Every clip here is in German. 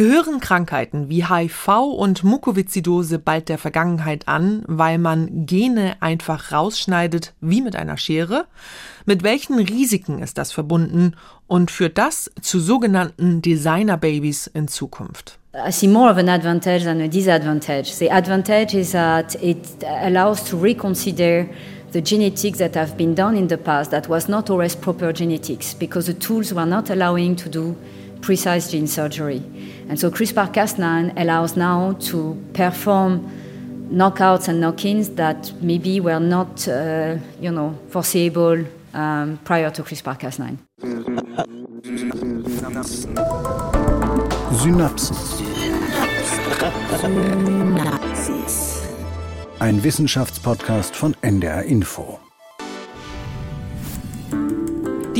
Gehören Krankheiten wie HIV und Mukoviszidose bald der Vergangenheit an, weil man Gene einfach rausschneidet wie mit einer Schere? Mit welchen Risiken ist das verbunden und führt das zu sogenannten Designer-Babys in Zukunft? I see more of an advantage than a disadvantage. The advantage is that it allows to reconsider the genetics that have been done in the past that was not always proper genetics because the tools were not allowing to do precise gene surgery. And so CRISPR Cas9 allows now to perform knockouts and knock-ins that maybe were not, uh, you know, foreseeable um, prior to CRISPR Cas9. Synapsen. Synapsis. Ein Wissenschaftspodcast von NDR Info.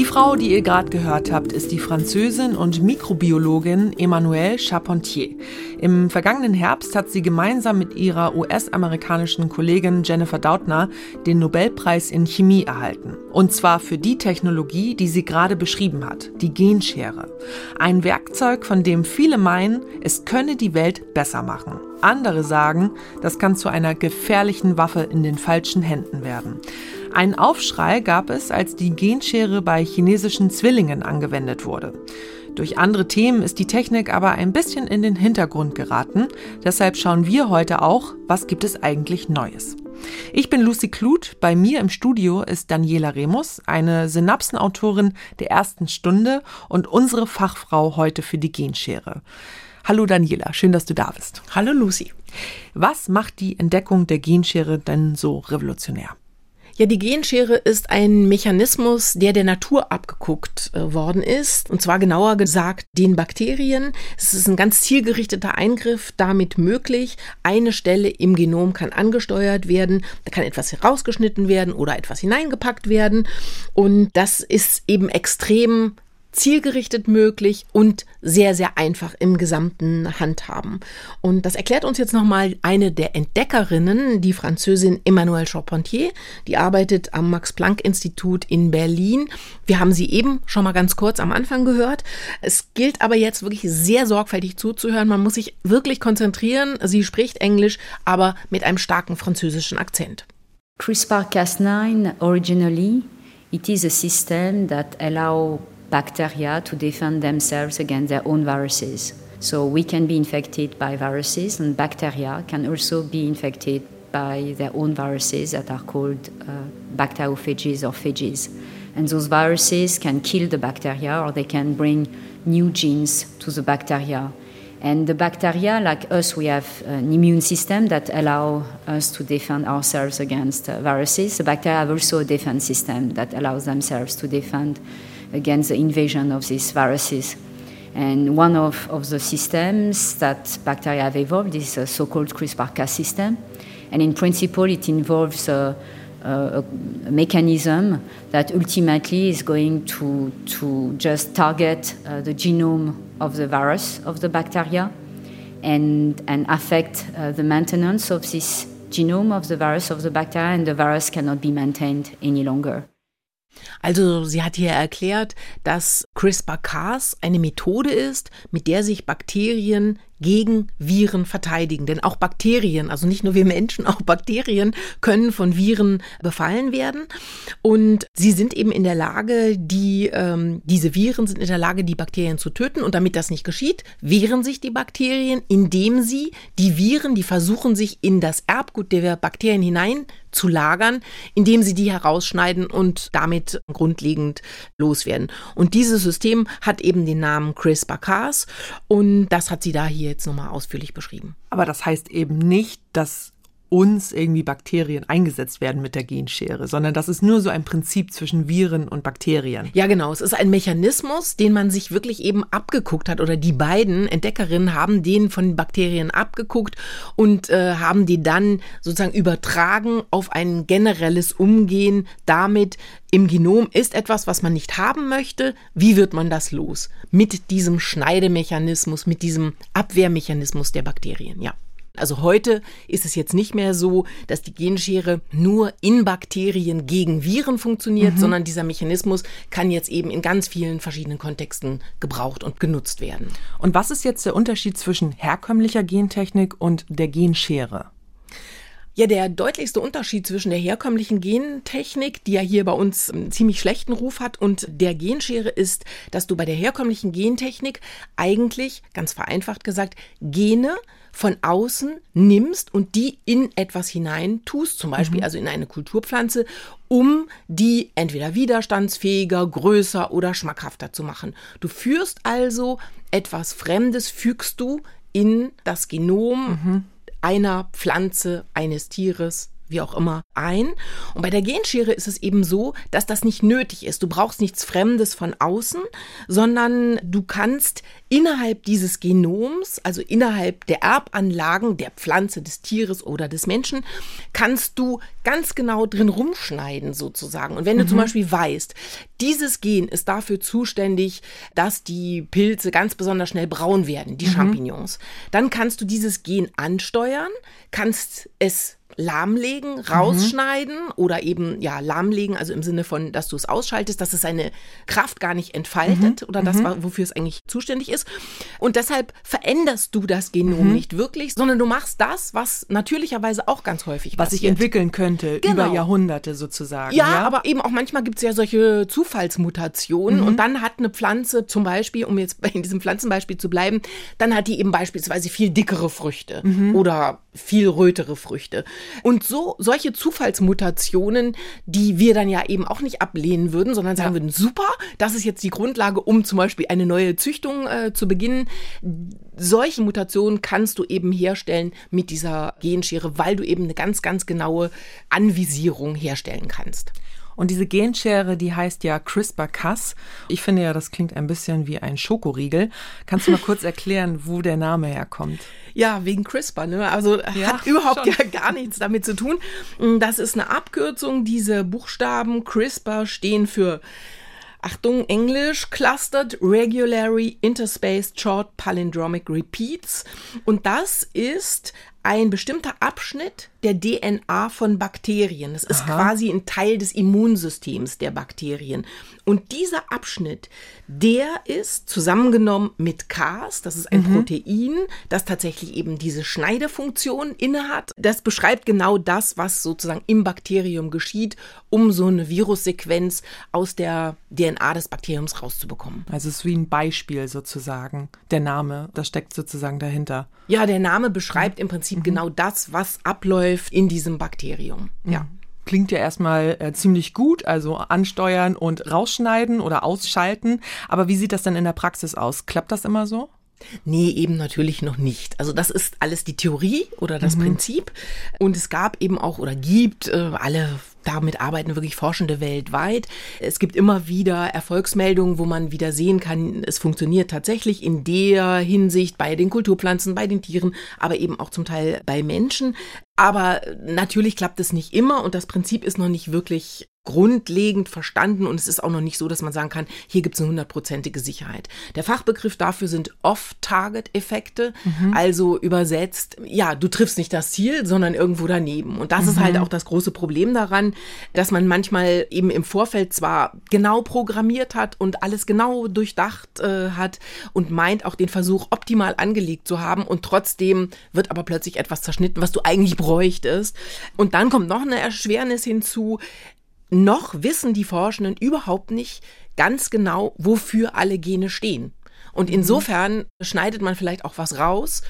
Die Frau, die ihr gerade gehört habt, ist die Französin und Mikrobiologin Emmanuelle Charpentier. Im vergangenen Herbst hat sie gemeinsam mit ihrer US-amerikanischen Kollegin Jennifer Doudna den Nobelpreis in Chemie erhalten. Und zwar für die Technologie, die sie gerade beschrieben hat, die Genschere. Ein Werkzeug, von dem viele meinen, es könne die Welt besser machen. Andere sagen, das kann zu einer gefährlichen Waffe in den falschen Händen werden. Ein Aufschrei gab es, als die Genschere bei chinesischen Zwillingen angewendet wurde. Durch andere Themen ist die Technik aber ein bisschen in den Hintergrund geraten. Deshalb schauen wir heute auch, was gibt es eigentlich Neues. Ich bin Lucy Kluth. Bei mir im Studio ist Daniela Remus, eine Synapsenautorin der ersten Stunde und unsere Fachfrau heute für die Genschere. Hallo Daniela, schön, dass du da bist. Hallo Lucy. Was macht die Entdeckung der Genschere denn so revolutionär? Ja, die Genschere ist ein Mechanismus, der der Natur abgeguckt äh, worden ist. Und zwar genauer gesagt den Bakterien. Es ist ein ganz zielgerichteter Eingriff damit möglich. Eine Stelle im Genom kann angesteuert werden. Da kann etwas herausgeschnitten werden oder etwas hineingepackt werden. Und das ist eben extrem zielgerichtet möglich und sehr, sehr einfach im gesamten Handhaben. Und das erklärt uns jetzt nochmal eine der Entdeckerinnen, die Französin Emmanuelle Charpentier. Die arbeitet am Max-Planck-Institut in Berlin. Wir haben sie eben schon mal ganz kurz am Anfang gehört. Es gilt aber jetzt wirklich sehr sorgfältig zuzuhören. Man muss sich wirklich konzentrieren. Sie spricht Englisch, aber mit einem starken französischen Akzent. CRISPR-Cas9 originally it is a system that allow bacteria to defend themselves against their own viruses. So we can be infected by viruses, and bacteria can also be infected by their own viruses that are called uh, bacteriophages or phages. And those viruses can kill the bacteria or they can bring new genes to the bacteria. And the bacteria, like us, we have an immune system that allow us to defend ourselves against uh, viruses. The bacteria have also a defense system that allows themselves to defend against the invasion of these viruses. And one of, of the systems that bacteria have evolved is a so called CRISPR Cas system. And in principle, it involves a, a, a, mechanism that ultimately is going to, to just target uh, the genome of the virus of the bacteria and, and affect uh, the maintenance of this genome of the virus of the bacteria, and the virus cannot be maintained any longer. Also sie hat hier erklärt, dass CRISPR-Cas eine Methode ist, mit der sich Bakterien gegen Viren verteidigen. Denn auch Bakterien, also nicht nur wir Menschen, auch Bakterien können von Viren befallen werden. Und sie sind eben in der Lage, die, ähm, diese Viren sind in der Lage, die Bakterien zu töten. Und damit das nicht geschieht, wehren sich die Bakterien, indem sie die Viren, die versuchen sich in das Erbgut der Bakterien hinein zu lagern, indem sie die herausschneiden und damit grundlegend loswerden. Und dieses System hat eben den Namen CRISPR-Cas und das hat sie da hier jetzt nochmal ausführlich beschrieben. Aber das heißt eben nicht, dass uns irgendwie Bakterien eingesetzt werden mit der Genschere, sondern das ist nur so ein Prinzip zwischen Viren und Bakterien. Ja, genau. Es ist ein Mechanismus, den man sich wirklich eben abgeguckt hat oder die beiden Entdeckerinnen haben den von den Bakterien abgeguckt und äh, haben die dann sozusagen übertragen auf ein generelles Umgehen damit, im Genom ist etwas, was man nicht haben möchte. Wie wird man das los? Mit diesem Schneidemechanismus, mit diesem Abwehrmechanismus der Bakterien, ja. Also heute ist es jetzt nicht mehr so, dass die Genschere nur in Bakterien gegen Viren funktioniert, mhm. sondern dieser Mechanismus kann jetzt eben in ganz vielen verschiedenen Kontexten gebraucht und genutzt werden. Und was ist jetzt der Unterschied zwischen herkömmlicher Gentechnik und der Genschere? Ja, der deutlichste Unterschied zwischen der herkömmlichen Gentechnik, die ja hier bei uns einen ziemlich schlechten Ruf hat, und der Genschere ist, dass du bei der herkömmlichen Gentechnik eigentlich, ganz vereinfacht gesagt, Gene von außen nimmst und die in etwas hinein tust, zum Beispiel mhm. also in eine Kulturpflanze, um die entweder widerstandsfähiger, größer oder schmackhafter zu machen. Du führst also etwas Fremdes, fügst du in das Genom mhm einer Pflanze, eines Tieres, wie auch immer, ein. Und bei der Genschere ist es eben so, dass das nicht nötig ist. Du brauchst nichts Fremdes von außen, sondern du kannst innerhalb dieses Genoms, also innerhalb der Erbanlagen der Pflanze, des Tieres oder des Menschen, kannst du ganz genau drin rumschneiden sozusagen. Und wenn mhm. du zum mhm. Beispiel weißt, dieses Gen ist dafür zuständig, dass die Pilze ganz besonders schnell braun werden, die mhm. Champignons, dann kannst du dieses Gen ansteuern, kannst es lahmlegen, mhm. rausschneiden mhm. oder eben ja lahmlegen, also im Sinne von, dass du es ausschaltest, dass es seine Kraft gar nicht entfaltet mhm. oder das, mhm. wofür es eigentlich zuständig ist. Und deshalb veränderst du das Genom mhm. nicht wirklich, sondern du machst das, was natürlicherweise auch ganz häufig was passiert. sich entwickeln könnte genau. über Jahrhunderte sozusagen. Ja, ja? aber eben auch manchmal gibt es ja solche Zufallsmutationen und dann hat eine Pflanze zum Beispiel, um jetzt in diesem Pflanzenbeispiel zu bleiben, dann hat die eben beispielsweise viel dickere Früchte oder viel rötere Früchte. Und so solche Zufallsmutationen, die wir dann ja eben auch nicht ablehnen würden, sondern sagen ja. würden, super, das ist jetzt die Grundlage, um zum Beispiel eine neue Züchtung äh, zu beginnen. Solche Mutationen kannst du eben herstellen mit dieser Genschere, weil du eben eine ganz, ganz genaue Anvisierung herstellen kannst. Und diese Genschere, die heißt ja CRISPR-Cas. Ich finde ja, das klingt ein bisschen wie ein Schokoriegel. Kannst du mal kurz erklären, wo der Name herkommt? Ja, wegen CRISPR, ne? Also ja, hat überhaupt gar, gar nichts damit zu tun. Das ist eine Abkürzung. Diese Buchstaben CRISPR stehen für Achtung, Englisch, Clustered Regularly Interspaced Short Palindromic Repeats. Und das ist ein bestimmter Abschnitt der DNA von Bakterien. Das ist Aha. quasi ein Teil des Immunsystems der Bakterien. Und dieser Abschnitt, der ist zusammengenommen mit Cas, das ist ein mhm. Protein, das tatsächlich eben diese Schneidefunktion innehat. Das beschreibt genau das, was sozusagen im Bakterium geschieht, um so eine Virussequenz aus der DNA des Bakteriums rauszubekommen. Also es ist wie ein Beispiel sozusagen, der Name, das steckt sozusagen dahinter. Ja, der Name beschreibt mhm. im Prinzip mhm. genau das, was abläuft in diesem Bakterium. Ja. Mhm. Klingt ja erstmal äh, ziemlich gut, also ansteuern und rausschneiden oder ausschalten. Aber wie sieht das denn in der Praxis aus? Klappt das immer so? Nee, eben natürlich noch nicht. Also das ist alles die Theorie oder das mhm. Prinzip. Und es gab eben auch oder gibt äh, alle damit arbeiten wirklich Forschende weltweit. Es gibt immer wieder Erfolgsmeldungen, wo man wieder sehen kann, es funktioniert tatsächlich in der Hinsicht bei den Kulturpflanzen, bei den Tieren, aber eben auch zum Teil bei Menschen. Aber natürlich klappt es nicht immer und das Prinzip ist noch nicht wirklich grundlegend verstanden und es ist auch noch nicht so, dass man sagen kann, hier gibt es eine hundertprozentige Sicherheit. Der Fachbegriff dafür sind Off-Target-Effekte, mhm. also übersetzt, ja, du triffst nicht das Ziel, sondern irgendwo daneben. Und das mhm. ist halt auch das große Problem daran, dass man manchmal eben im Vorfeld zwar genau programmiert hat und alles genau durchdacht äh, hat und meint auch den Versuch optimal angelegt zu haben und trotzdem wird aber plötzlich etwas zerschnitten, was du eigentlich bräuchtest. Und dann kommt noch eine Erschwernis hinzu, noch wissen die Forschenden überhaupt nicht ganz genau, wofür alle Gene stehen. Und mhm. insofern schneidet man vielleicht auch was raus,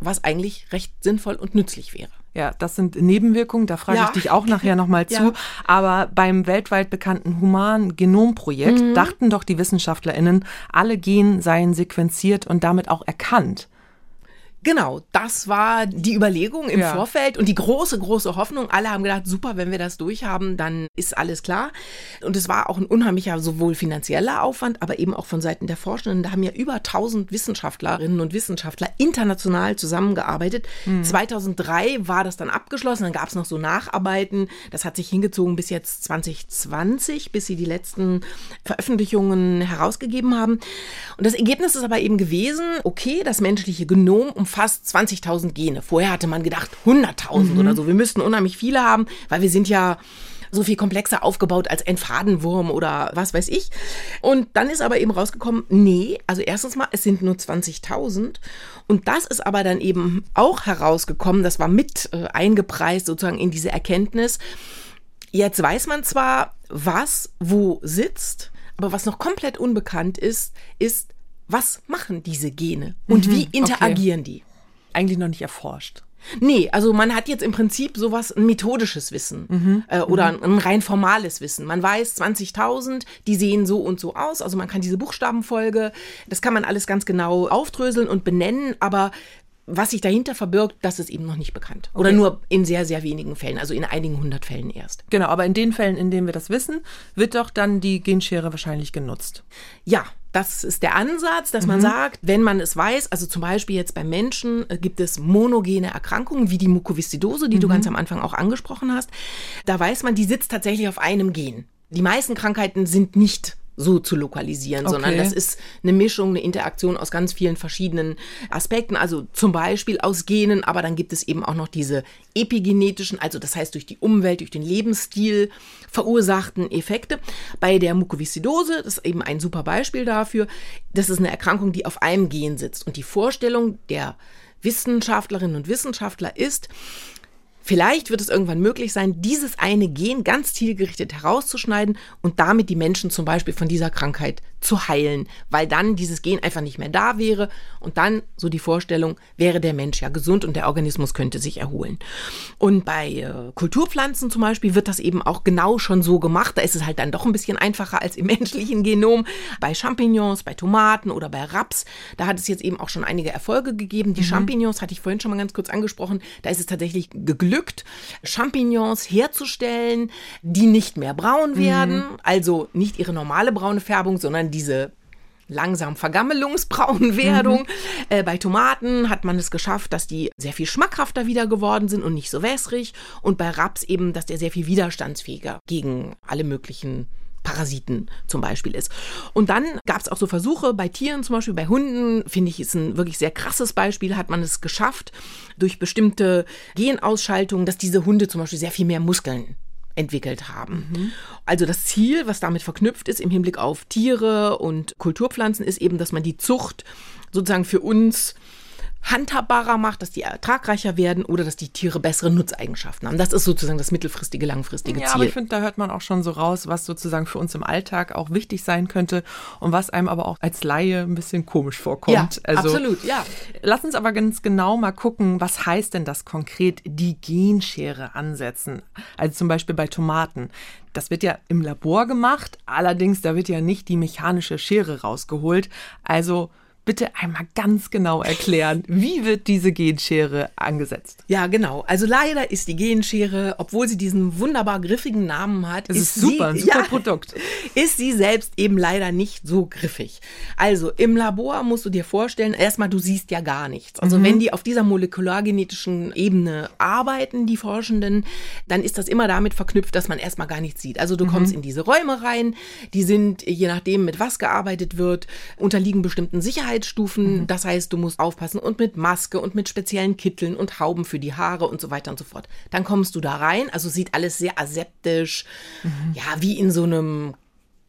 was eigentlich recht sinnvoll und nützlich wäre. Ja, das sind Nebenwirkungen, da frage ja. ich dich auch nachher nochmal zu. Ja. Aber beim weltweit bekannten Human-Genom-Projekt mhm. dachten doch die WissenschaftlerInnen, alle Gene seien sequenziert und damit auch erkannt. Genau, das war die Überlegung im ja. Vorfeld und die große, große Hoffnung. Alle haben gedacht, super, wenn wir das durchhaben, dann ist alles klar. Und es war auch ein unheimlicher, sowohl finanzieller Aufwand, aber eben auch von Seiten der Forschenden. Da haben ja über 1000 Wissenschaftlerinnen und Wissenschaftler international zusammengearbeitet. Mhm. 2003 war das dann abgeschlossen, dann gab es noch so Nacharbeiten. Das hat sich hingezogen bis jetzt 2020, bis sie die letzten Veröffentlichungen herausgegeben haben. Und das Ergebnis ist aber eben gewesen, okay, das menschliche Genom umfasst fast 20.000 Gene. Vorher hatte man gedacht 100.000 mhm. oder so. Wir müssten unheimlich viele haben, weil wir sind ja so viel komplexer aufgebaut als ein Fadenwurm oder was weiß ich. Und dann ist aber eben rausgekommen, nee, also erstens mal, es sind nur 20.000. Und das ist aber dann eben auch herausgekommen, das war mit äh, eingepreist sozusagen in diese Erkenntnis. Jetzt weiß man zwar, was wo sitzt, aber was noch komplett unbekannt ist, ist, was machen diese Gene und mhm, wie interagieren okay. die? Eigentlich noch nicht erforscht. Nee, also man hat jetzt im Prinzip sowas, ein methodisches Wissen mhm. äh, oder mhm. ein, rein formales Wissen. Man weiß 20.000, die sehen so und so aus. Also man kann diese Buchstabenfolge, das kann man alles ganz genau aufdröseln und benennen, aber was sich dahinter verbirgt, das ist eben noch nicht bekannt. Oder okay. nur in sehr, sehr wenigen Fällen, also in einigen hundert Fällen erst. Genau, aber in den Fällen, in denen wir das wissen, wird doch dann die Genschere wahrscheinlich genutzt. Ja, das ist der Ansatz, dass man mhm. sagt, wenn man es weiß, also zum Beispiel jetzt beim Menschen äh, gibt es monogene Erkrankungen wie die Mukoviszidose, die mhm. du ganz am Anfang auch angesprochen hast. Da weiß man, die sitzt tatsächlich auf einem Gen. Die meisten Krankheiten sind nicht so zu lokalisieren, okay. sondern das ist eine Mischung, eine Interaktion aus ganz vielen verschiedenen Aspekten, also zum Beispiel aus Genen, aber dann gibt es eben auch noch diese epigenetischen, also das heißt durch die Umwelt, durch den Lebensstil verursachten Effekte. Bei der Mukoviszidose, das ist eben ein super Beispiel dafür, das ist eine Erkrankung, die auf einem Gen sitzt und die Vorstellung der Wissenschaftlerinnen und Wissenschaftler ist, Vielleicht wird es irgendwann möglich sein, dieses eine Gen ganz zielgerichtet herauszuschneiden und damit die Menschen zum Beispiel von dieser Krankheit zu heilen, weil dann dieses Gen einfach nicht mehr da wäre und dann, so die Vorstellung, wäre der Mensch ja gesund und der Organismus könnte sich erholen. Und bei äh, Kulturpflanzen zum Beispiel wird das eben auch genau schon so gemacht. Da ist es halt dann doch ein bisschen einfacher als im menschlichen Genom. Bei Champignons, bei Tomaten oder bei Raps, da hat es jetzt eben auch schon einige Erfolge gegeben. Die mhm. Champignons hatte ich vorhin schon mal ganz kurz angesprochen. Da ist es tatsächlich geglückt, Champignons herzustellen, die nicht mehr braun werden, mhm. also nicht ihre normale braune Färbung, sondern diese langsam Vergammelungsbraunwerdung. Mhm. Äh, bei Tomaten hat man es geschafft, dass die sehr viel schmackhafter wieder geworden sind und nicht so wässrig. Und bei Raps eben, dass der sehr viel widerstandsfähiger gegen alle möglichen Parasiten zum Beispiel ist. Und dann gab es auch so Versuche bei Tieren, zum Beispiel bei Hunden, finde ich, ist ein wirklich sehr krasses Beispiel, hat man es geschafft, durch bestimmte Genausschaltungen, dass diese Hunde zum Beispiel sehr viel mehr Muskeln entwickelt haben. Mhm. Also das Ziel, was damit verknüpft ist im Hinblick auf Tiere und Kulturpflanzen, ist eben, dass man die Zucht sozusagen für uns handhabbarer macht, dass die ertragreicher werden oder dass die Tiere bessere Nutzeigenschaften haben. Das ist sozusagen das mittelfristige, langfristige ja, Ziel. Aber ich finde, da hört man auch schon so raus, was sozusagen für uns im Alltag auch wichtig sein könnte und was einem aber auch als Laie ein bisschen komisch vorkommt. Ja, also, absolut, ja. Lass uns aber ganz genau mal gucken, was heißt denn das konkret, die Genschere ansetzen? Also zum Beispiel bei Tomaten. Das wird ja im Labor gemacht, allerdings da wird ja nicht die mechanische Schere rausgeholt. Also bitte einmal ganz genau erklären, wie wird diese Genschere angesetzt? Ja, genau. Also leider ist die Genschere, obwohl sie diesen wunderbar griffigen Namen hat, das ist, ist super, sie, ein super ja, Produkt. Ist sie selbst eben leider nicht so griffig. Also im Labor musst du dir vorstellen, erstmal du siehst ja gar nichts. Also mhm. wenn die auf dieser molekulargenetischen Ebene arbeiten, die Forschenden, dann ist das immer damit verknüpft, dass man erstmal gar nichts sieht. Also du mhm. kommst in diese Räume rein, die sind, je nachdem mit was gearbeitet wird, unterliegen bestimmten Sicherheits Sicherheitsstufen. Mhm. Das heißt, du musst aufpassen und mit Maske und mit speziellen Kitteln und Hauben für die Haare und so weiter und so fort. Dann kommst du da rein. Also sieht alles sehr aseptisch, mhm. ja, wie in so einem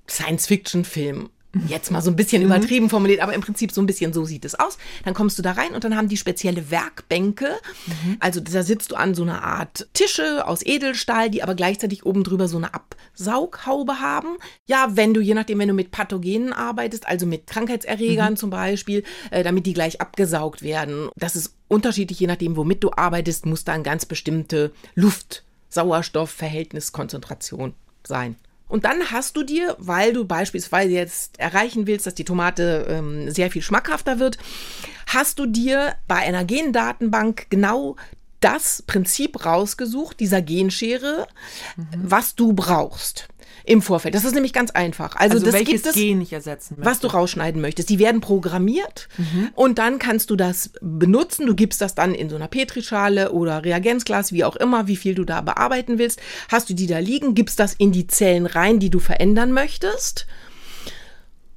Science-Fiction-Film Jetzt mal so ein bisschen mhm. übertrieben formuliert, aber im Prinzip so ein bisschen so sieht es aus. Dann kommst du da rein und dann haben die spezielle Werkbänke. Mhm. Also da sitzt du an so einer Art Tische aus Edelstahl, die aber gleichzeitig oben drüber so eine Absaughaube haben. Ja, wenn du, je nachdem, wenn du mit Pathogenen arbeitest, also mit Krankheitserregern mhm. zum Beispiel, äh, damit die gleich abgesaugt werden. Das ist unterschiedlich, je nachdem, womit du arbeitest, muss da eine ganz bestimmte Luft-Sauerstoff-Verhältniskonzentration sein. Und dann hast du dir, weil du beispielsweise jetzt erreichen willst, dass die Tomate ähm, sehr viel schmackhafter wird, hast du dir bei einer Gendatenbank genau das Prinzip rausgesucht, dieser Genschere, mhm. was du brauchst im Vorfeld. Das ist nämlich ganz einfach. Also, also das welches gibt es, Gen ich ersetzen möchte. Was du rausschneiden möchtest. Die werden programmiert mhm. und dann kannst du das benutzen. Du gibst das dann in so einer Petrischale oder Reagenzglas, wie auch immer, wie viel du da bearbeiten willst. Hast du die da liegen, gibst das in die Zellen rein, die du verändern möchtest.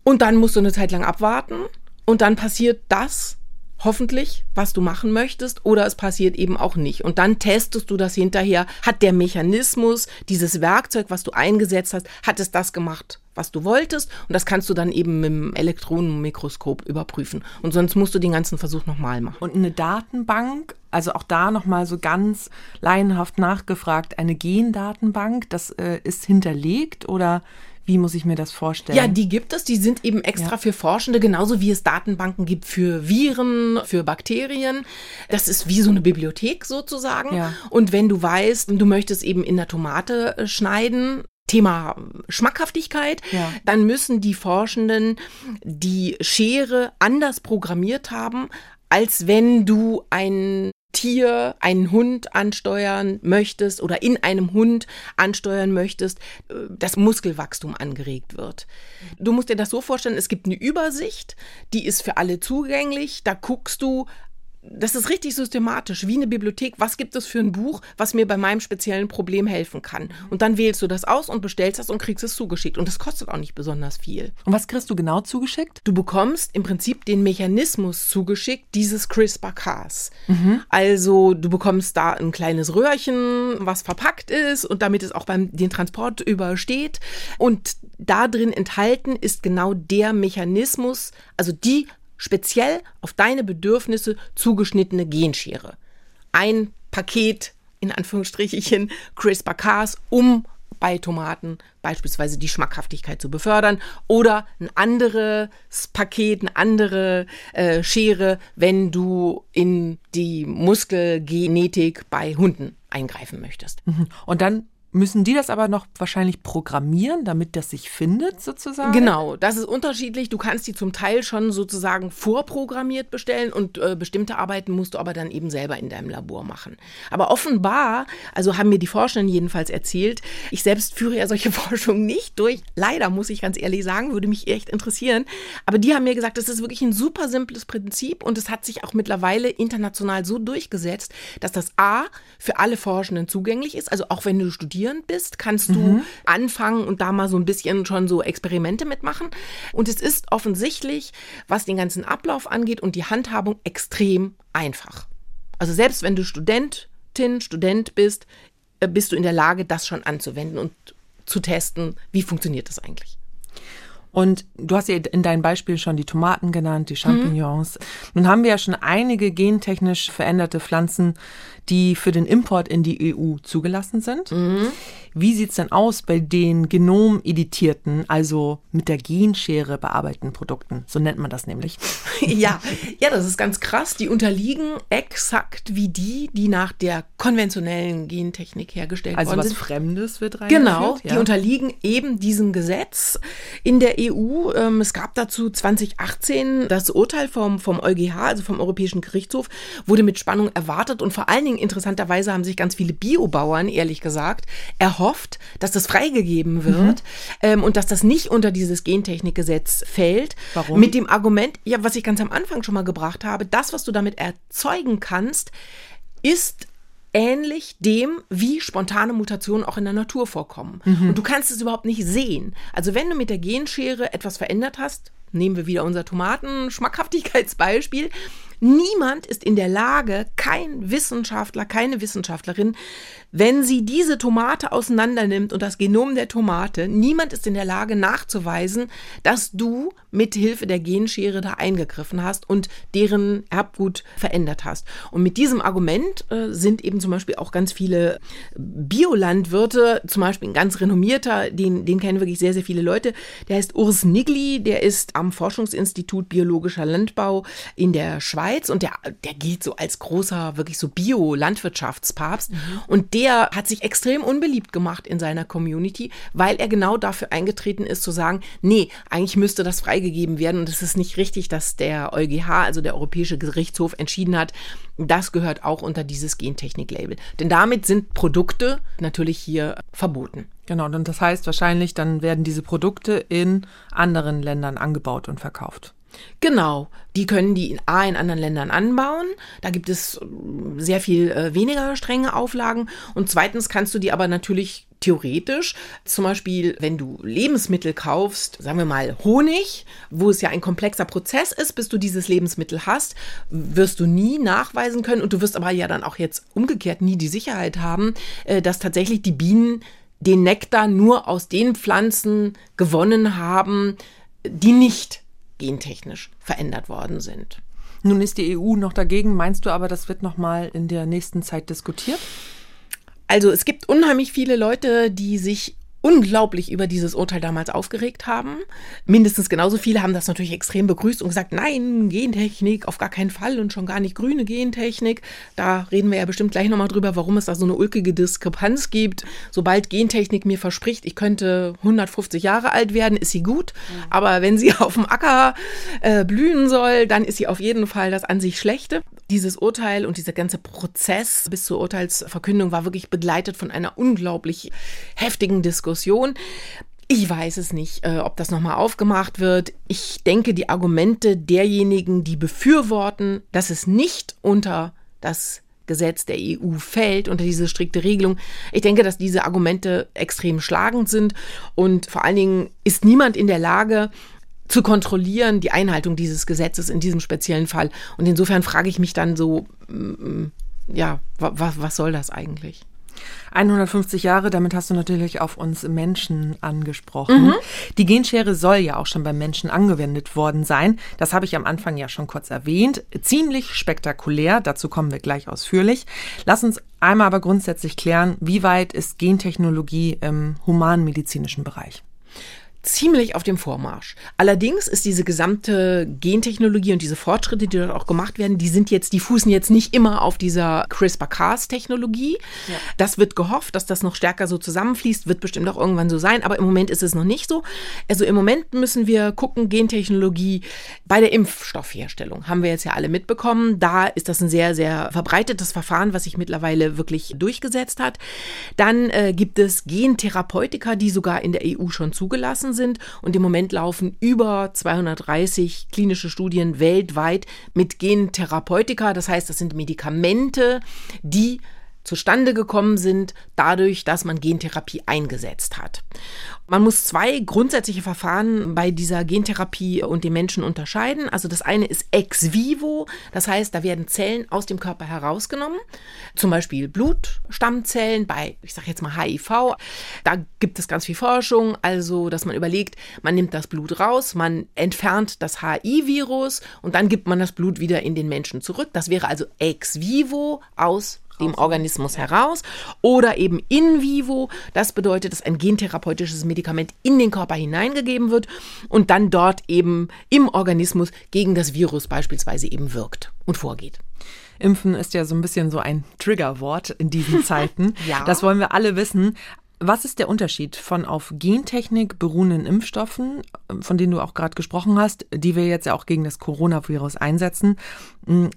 Und dann musst du eine Zeit lang abwarten und dann passiert das, hoffentlich, was du machen möchtest, oder es passiert eben auch nicht. Und dann testest du das hinterher. Hat der Mechanismus, dieses Werkzeug, was du eingesetzt hast, hat es das gemacht, was du wolltest? Und das kannst du dann eben mit dem Elektronenmikroskop überprüfen. Und sonst musst du den ganzen Versuch nochmal machen. Und eine Datenbank, also auch da nochmal so ganz laienhaft nachgefragt, eine Gendatenbank, das äh, ist hinterlegt oder wie muss ich mir das vorstellen? Ja, die gibt es. Die sind eben extra ja. für Forschende, genauso wie es Datenbanken gibt für Viren, für Bakterien. Das ist wie so eine Bibliothek sozusagen. Ja. Und wenn du weißt, du möchtest eben in der Tomate äh, schneiden, Thema Schmackhaftigkeit, ja. dann müssen die Forschenden die Schere anders programmiert haben, als wenn du ein Tier, einen Hund ansteuern möchtest oder in einem Hund ansteuern möchtest, äh, das Muskelwachstum angeregt wird. Du musst dir das so vorstellen, es gibt eine Übersicht, die ist für alle zugänglich, da guckst du das ist richtig systematisch, wie eine Bibliothek. Was gibt es für ein Buch, was mir bei meinem speziellen Problem helfen kann? Und dann wählst du das aus und bestellst das und kriegst es zugeschickt. Und das kostet auch nicht besonders viel. Und was kriegst du genau zugeschickt? Du bekommst im Prinzip den Mechanismus zugeschickt dieses CRISPR-Cas. Mhm. Also du bekommst da ein kleines Röhrchen, was verpackt ist und damit es auch beim den Transport übersteht. Und da drin enthalten ist genau der Mechanismus, also die speziell auf deine Bedürfnisse zugeschnittene Genschere. Ein Paket, in Anführungsstrichen, CRISPR-Cas, um bei Tomaten beispielsweise die Schmackhaftigkeit zu befördern oder ein anderes Paket, eine andere äh, Schere, wenn du in die Muskelgenetik bei Hunden eingreifen möchtest. Mhm. Und dann Müssen die das aber noch wahrscheinlich programmieren, damit das sich findet, sozusagen? Genau, das ist unterschiedlich. Du kannst die zum Teil schon sozusagen vorprogrammiert bestellen und äh, bestimmte Arbeiten musst du aber dann eben selber in deinem Labor machen. Aber offenbar, also haben mir die Forschenden jedenfalls erzählt, ich selbst führe ja solche Forschung nicht durch. Leider, muss ich ganz ehrlich sagen, würde mich echt interessieren. Aber die haben mir gesagt, das ist wirklich ein super simples Prinzip und es hat sich auch mittlerweile international so durchgesetzt, dass das A für alle Forschenden zugänglich ist. Also auch wenn du studierst, studierend bist, kannst du mhm. anfangen und da mal so ein bisschen schon so Experimente mitmachen. Und es ist offensichtlich, was den ganzen Ablauf angeht und die Handhabung extrem einfach. Also selbst wenn du Studentin, Student bist, äh, bist du in der Lage, das schon anzuwenden und zu testen, wie funktioniert das eigentlich. Und du hast ja in deinem Beispiel schon die Tomaten genannt, die Champignons. Mhm. Nun haben wir ja schon einige gentechnisch veränderte Pflanzen, die für den Import in die EU zugelassen sind. Mhm. Wie sieht's denn aus bei den genomeditierten, also mit der Genschere bearbeiteten Produkten? So nennt man das nämlich. ja, ja, das ist ganz krass. Die unterliegen exakt wie die, die nach der konventionellen Gentechnik hergestellt also worden sind. Also was Fremdes wird reingeführt? Genau, ja. die unterliegen eben diesem Gesetz in der EU. Ähm, es gab dazu 2018 das Urteil vom, vom EuGH, also vom Europäischen Gerichtshof, wurde mit Spannung erwartet und vor allen Dingen interessanterweise haben sich ganz viele Biobauern, ehrlich gesagt, erhofft, dass das freigegeben wird mhm. ähm, und dass das nicht unter dieses Gentechnikgesetz fällt. Warum? Mit dem Argument, ja, was ich ganz am Anfang schon mal gebracht habe, das, was du damit erzeugen kannst, ist ähnlich dem, wie spontane Mutationen auch in der Natur vorkommen. Mhm. Und du kannst es überhaupt nicht sehen. Also wenn du mit der Genschere etwas verändert hast, nehmen wir wieder unser Tomaten-Schmackhaftigkeitsbeispiel, Niemand ist in der Lage, kein Wissenschaftler, keine Wissenschaftlerin, wenn sie diese Tomate auseinandernimmt und das Genom der Tomate, niemand ist in der Lage nachzuweisen, dass du mit Hilfe der Genschere da eingegriffen hast und deren Erbgut verändert hast. Und mit diesem Argument äh, sind eben zum Beispiel auch ganz viele Biolandwirte, zum Beispiel ein ganz renommierter, den, den kennen wirklich sehr, sehr viele Leute, der heißt Urs Nigli, der ist am Forschungsinstitut Biologischer Landbau in der Schweiz Schweiz und der, der gilt so als großer, wirklich so Bio-Landwirtschaftspapst. Und der hat sich extrem unbeliebt gemacht in seiner Community, weil er genau dafür eingetreten ist, zu sagen, nee, eigentlich müsste das freigegeben werden und es ist nicht richtig, dass der EuGH, also der Europäische Gerichtshof, entschieden hat, das gehört auch unter dieses Gentechnik-Label. Denn damit sind Produkte natürlich hier verboten. Genau, und das heißt wahrscheinlich, dann werden diese Produkte in anderen Ländern angebaut und verkauft. Genau, die können die in A in anderen Ländern anbauen. Da gibt es äh, sehr viel äh, weniger strenge Auflagen. Und zweitens kannst du die aber natürlich theoretisch, zum Beispiel, wenn du Lebensmittel kaufst, sagen wir mal Honig, wo es ja ein komplexer Prozess ist, bis du dieses Lebensmittel hast, wirst du nie nachweisen können und du wirst aber ja dann auch jetzt umgekehrt nie die Sicherheit haben, äh, dass tatsächlich die Bienen den Nektar nur aus den Pflanzen gewonnen haben, die nicht gentechnisch verändert worden sind. Nun ist die EU noch dagegen. Meinst du aber, das wird noch mal in der nächsten Zeit diskutiert? Also es gibt unheimlich viele Leute, die sich unglaublich über dieses Urteil damals aufgeregt haben. Mindestens genauso viele haben das natürlich extrem begrüßt und gesagt, nein, Gentechnik auf gar keinen Fall und schon gar nicht grüne Gentechnik. Da reden wir ja bestimmt gleich nochmal drüber, warum es da so eine ulkige Diskrepanz gibt. Sobald Gentechnik mir verspricht, ich könnte 150 Jahre alt werden, ist sie gut. Mhm. Aber wenn sie auf dem Acker äh, blühen soll, dann ist sie auf jeden Fall das an sich Schlechte. Dieses Urteil und dieser ganze Prozess bis zur Urteilsverkündung war wirklich begleitet von einer unglaublich heftigen Diskussion. Ich weiß es nicht, äh, ob das nochmal aufgemacht wird. Ich denke, die Argumente derjenigen, die befürworten, dass es nicht unter das Gesetz der EU fällt, unter diese strikte Regelung. Ich denke, dass diese Argumente extrem schlagend sind und vor allen Dingen ist niemand in der Lage, zu kontrollieren, die Einhaltung dieses Gesetzes in diesem speziellen Fall. Und insofern frage ich mich dann so, mm, ja, was, was soll das eigentlich? 150 Jahre, damit hast du natürlich auf uns Menschen angesprochen. Mhm. Die Genschere soll ja auch schon beim Menschen angewendet worden sein. Das habe ich am Anfang ja schon kurz erwähnt. Ziemlich spektakulär, dazu kommen wir gleich ausführlich. Lass uns einmal aber grundsätzlich klären, wie weit ist Gentechnologie im humanmedizinischen Bereich? Ziemlich auf dem Vormarsch. Allerdings ist diese gesamte Gentechnologie und diese Fortschritte, die dort auch gemacht werden, die sind jetzt, die fußen jetzt nicht immer auf dieser CRISPR-Cas-Technologie. Ja. Das wird gehofft, dass das noch stärker so zusammenfließt, wird bestimmt auch irgendwann so sein, aber im Moment ist es noch nicht so. Also im Moment müssen wir gucken, Gentechnologie bei der Impfstoffherstellung haben wir jetzt ja alle mitbekommen. Da ist das ein sehr, sehr verbreitetes Verfahren, was sich mittlerweile wirklich durchgesetzt hat. Dann äh, gibt es Gentherapeutika, die sogar in der EU schon zugelassen zugelassen sind. Und im Moment laufen über 230 klinische Studien weltweit mit Gentherapeutika. Das heißt, das sind Medikamente, die zustande gekommen sind, dadurch, dass man Gentherapie eingesetzt hat. Man muss zwei grundsätzliche Verfahren bei dieser Gentherapie und dem Menschen unterscheiden. Also das eine ist ex vivo, das heißt, da werden Zellen aus dem Körper herausgenommen, zum Beispiel Blutstammzellen bei, ich sage jetzt mal HIV. Da gibt es ganz viel Forschung, also dass man überlegt, man nimmt das Blut raus, man entfernt das HIV-Virus und dann gibt man das Blut wieder in den Menschen zurück. Das wäre also ex vivo aus dem Organismus heraus oder eben in vivo. Das bedeutet, dass ein gentherapeutisches Medikament in den Körper hineingegeben wird und dann dort eben im Organismus gegen das Virus beispielsweise eben wirkt und vorgeht. Impfen ist ja so ein bisschen so ein Triggerwort in diesen Zeiten. ja. Das wollen wir alle wissen. Was ist der Unterschied von auf Gentechnik beruhenden Impfstoffen, von denen du auch gerade gesprochen hast, die wir jetzt ja auch gegen das Coronavirus einsetzen,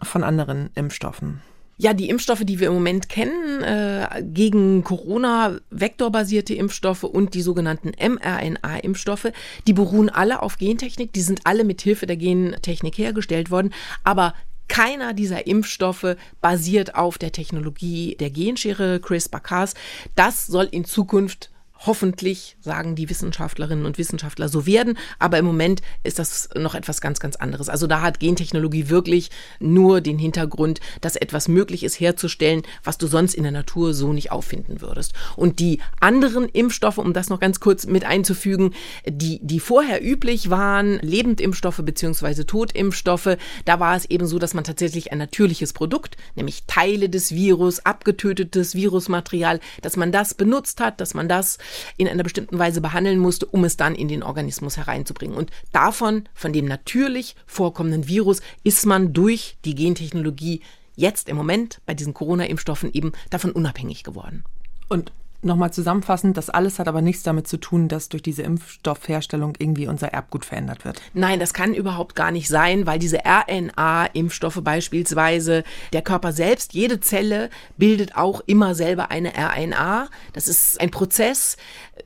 von anderen Impfstoffen? Ja, die Impfstoffe, die wir im Moment kennen, äh, gegen Corona, vektorbasierte Impfstoffe und die sogenannten mRNA-Impfstoffe, die beruhen alle auf Gentechnik. Die sind alle mit Hilfe der Gentechnik hergestellt worden. Aber keiner dieser Impfstoffe basiert auf der Technologie der Genschere CRISPR-Cas. Das soll in Zukunft hoffentlich, sagen die Wissenschaftlerinnen und Wissenschaftler, so werden. Aber im Moment ist das noch etwas ganz, ganz anderes. Also da hat Gentechnologie wirklich nur den Hintergrund, dass etwas möglich ist herzustellen, was du sonst in der Natur so nicht auffinden würdest. Und die anderen Impfstoffe, um das noch ganz kurz mit einzufügen, die, die vorher üblich waren, Lebendimpfstoffe beziehungsweise Totimpfstoffe, da war es eben so, dass man tatsächlich ein natürliches Produkt, nämlich Teile des Virus, abgetötetes Virusmaterial, dass man das benutzt hat, dass man das in einer bestimmten Weise behandeln musste, um es dann in den Organismus hereinzubringen. Und davon, von dem natürlich vorkommenden Virus, ist man durch die Gentechnologie jetzt im Moment bei diesen Corona-Impfstoffen eben davon unabhängig geworden. Und Nochmal zusammenfassend, das alles hat aber nichts damit zu tun, dass durch diese Impfstoffherstellung irgendwie unser Erbgut verändert wird. Nein, das kann überhaupt gar nicht sein, weil diese RNA-Impfstoffe beispielsweise, der Körper selbst, jede Zelle bildet auch immer selber eine RNA. Das ist ein Prozess,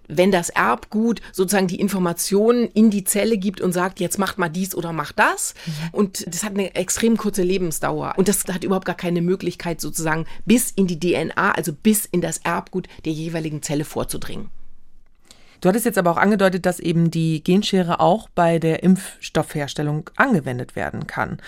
wenn das Erbgut sozusagen die Informationen in die Zelle gibt und sagt, jetzt macht mal dies oder macht das. Mhm. Und das hat eine extrem kurze Lebensdauer. Und das hat überhaupt gar keine Möglichkeit, sozusagen bis in die DNA, also bis in das Erbgut der jeweiligen Zelle vorzudringen. Du hattest jetzt aber auch angedeutet, dass eben die Genschere auch bei der Impfstoffherstellung angewendet werden kann.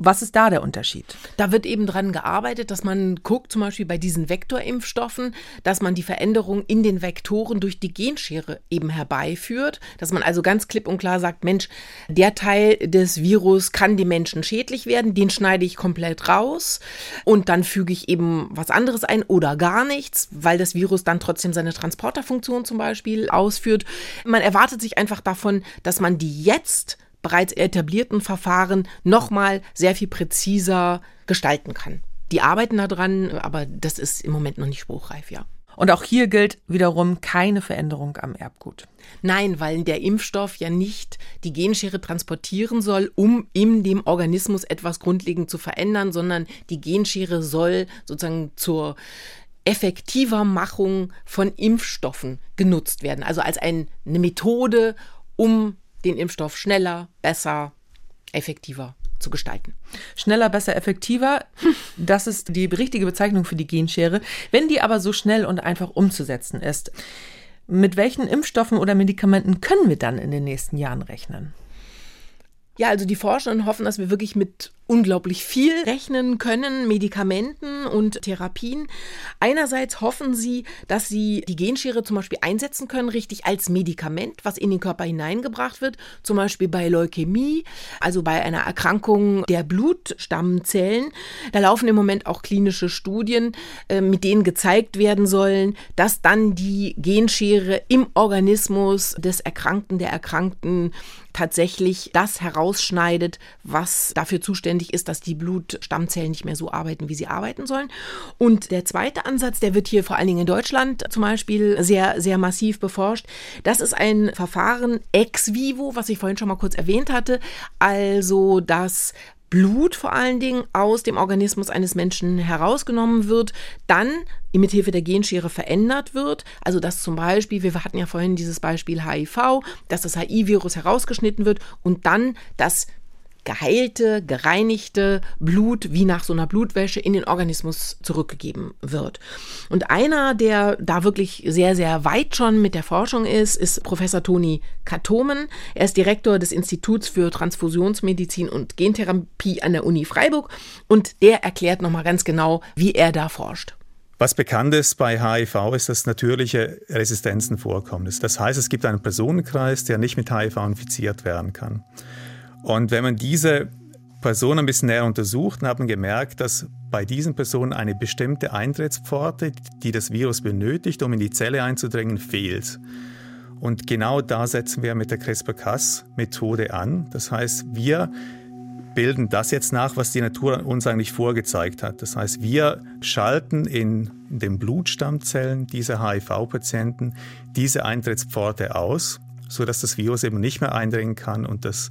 Was ist da der Unterschied? Da wird eben dran gearbeitet, dass man guckt, zum Beispiel bei diesen Vektorimpfstoffen, dass man die Veränderung in den Vektoren durch die Genschere eben herbeiführt. Dass man also ganz klipp und klar sagt, Mensch, der Teil des Virus kann die Menschen schädlich werden, den schneide ich komplett raus und dann füge ich eben was anderes ein oder gar nichts, weil das Virus dann trotzdem seine Transporterfunktion zum Beispiel ausführt. Man erwartet sich einfach davon, dass man die jetzt bereits etablierten Verfahren nochmal sehr viel präziser gestalten kann. Die arbeiten daran, aber das ist im Moment noch nicht spruchreif, ja. Und auch hier gilt wiederum keine Veränderung am Erbgut. Nein, weil der Impfstoff ja nicht die Genschere transportieren soll, um in dem Organismus etwas grundlegend zu verändern, sondern die Genschere soll sozusagen zur effektiver Machung von Impfstoffen genutzt werden. Also als eine Methode, um den Impfstoff schneller, besser, effektiver zu gestalten. Schneller, besser, effektiver, das ist die richtige Bezeichnung für die Genschere. Wenn die aber so schnell und einfach umzusetzen ist, mit welchen Impfstoffen oder Medikamenten können wir dann in den nächsten Jahren rechnen? Ja, also die Forschenden hoffen, dass wir wirklich mit unglaublich viel rechnen können, Medikamenten und Therapien. Einerseits hoffen sie, dass sie die Genschere zum Beispiel einsetzen können, richtig als Medikament, was in den Körper hineingebracht wird, zum Beispiel bei Leukämie, also bei einer Erkrankung der Blutstammzellen. Da laufen im Moment auch klinische Studien, äh, mit denen gezeigt werden sollen, dass dann die Genschere im Organismus des Erkrankten, der Erkrankten tatsächlich das herausschneidet, was dafür zuständig ist, dass die Blutstammzellen nicht mehr so arbeiten, wie sie arbeiten sollen. Und der zweite Ansatz, der wird hier vor allen Dingen in Deutschland zum Beispiel sehr, sehr massiv beforscht. Das ist ein Verfahren ex vivo, was ich vorhin schon mal kurz erwähnt hatte. Also, dass Blut vor allen Dingen aus dem Organismus eines Menschen herausgenommen wird, dann mithilfe der Genschere verändert wird. Also dass zum Beispiel, wir hatten ja vorhin dieses Beispiel HIV, dass das HIV-Virus herausgeschnitten wird und dann das geheilte, gereinigte Blut wie nach so einer Blutwäsche in den Organismus zurückgegeben wird. Und einer, der da wirklich sehr, sehr weit schon mit der Forschung ist, ist Professor Toni Katomen. Er ist Direktor des Instituts für Transfusionsmedizin und Gentherapie an der Uni Freiburg und der erklärt nochmal ganz genau, wie er da forscht. Was bekannt ist bei HIV ist, dass natürliche Resistenzen vorkommen. Das heißt, es gibt einen Personenkreis, der nicht mit HIV infiziert werden kann. Und wenn man diese Personen ein bisschen näher untersucht, dann hat man gemerkt, dass bei diesen Personen eine bestimmte Eintrittspforte, die das Virus benötigt, um in die Zelle einzudringen, fehlt. Und genau da setzen wir mit der CRISPR-Cas-Methode an. Das heißt, wir bilden das jetzt nach, was die Natur uns eigentlich vorgezeigt hat. Das heißt, wir schalten in den Blutstammzellen dieser HIV-Patienten diese Eintrittspforte aus, sodass das Virus eben nicht mehr eindringen kann und das